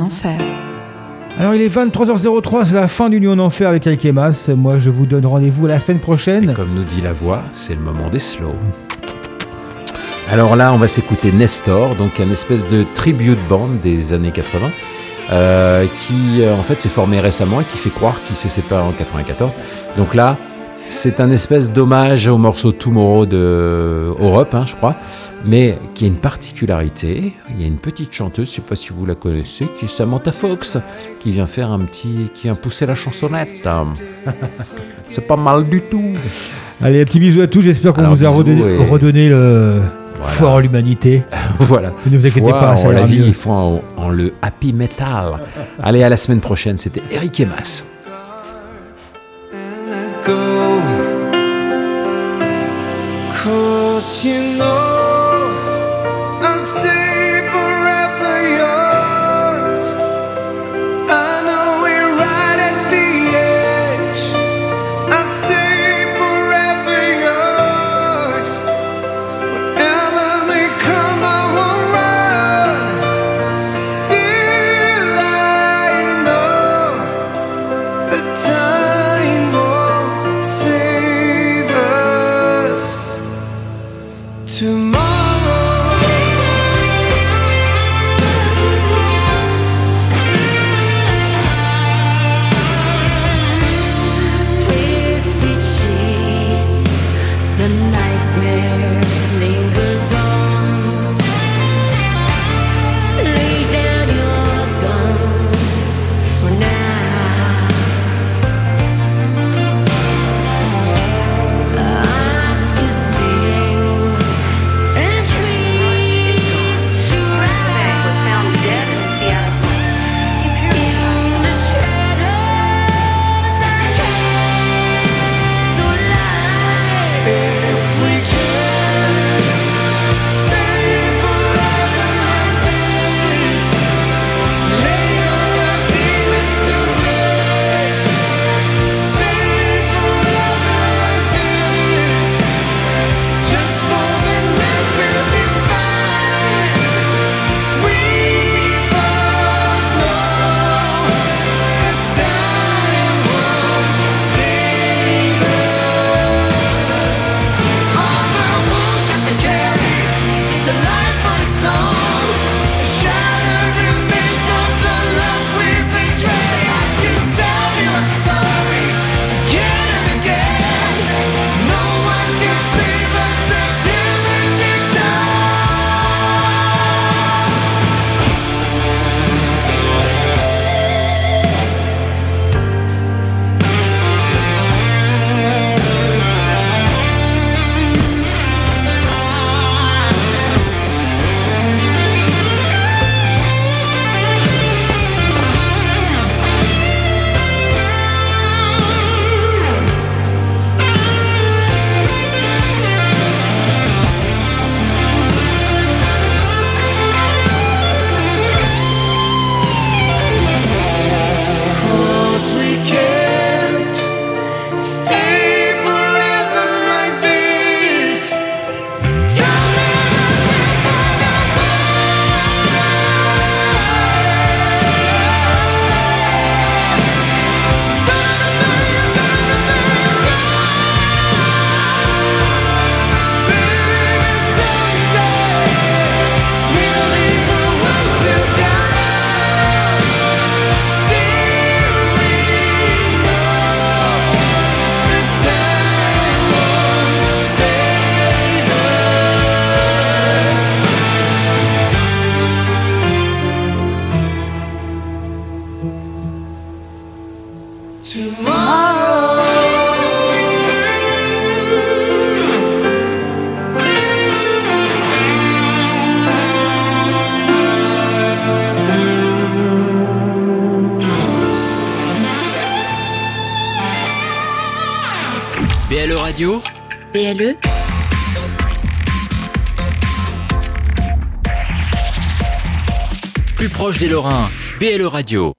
Speaker 15: en enfer.
Speaker 4: Alors il est 23h03, c'est la fin du Nuit en Enfer avec Eric. Moi je vous donne rendez-vous la semaine prochaine.
Speaker 3: Comme nous dit la voix, c'est le moment des slow. Alors là, on va s'écouter Nestor, donc un espèce de tribute band des années 80, euh, qui euh, en fait s'est formé récemment et qui fait croire qu'il s'est séparé en 94. Donc là, c'est un espèce d'hommage au morceau Tomorrow de Europe, hein, je crois, mais qui a une particularité. Il y a une petite chanteuse, je ne sais pas si vous la connaissez, qui est Samantha Fox, qui vient faire un petit, qui vient pousser la chansonnette. c'est pas mal du tout.
Speaker 4: Allez, un petit bisou à tous, j'espère qu'on vous a redonné,
Speaker 3: et-
Speaker 4: redonné le
Speaker 3: Voilà.
Speaker 4: foi en l'humanité.
Speaker 3: voilà.
Speaker 4: Ne vous inquiétez
Speaker 3: Foi
Speaker 4: pas,
Speaker 3: en la vie,
Speaker 4: mieux.
Speaker 3: faut en, en le happy metal. Allez, à la semaine prochaine. C'était Eric Emas.
Speaker 9: you know
Speaker 1: proche des Lorrains. BLE Radio.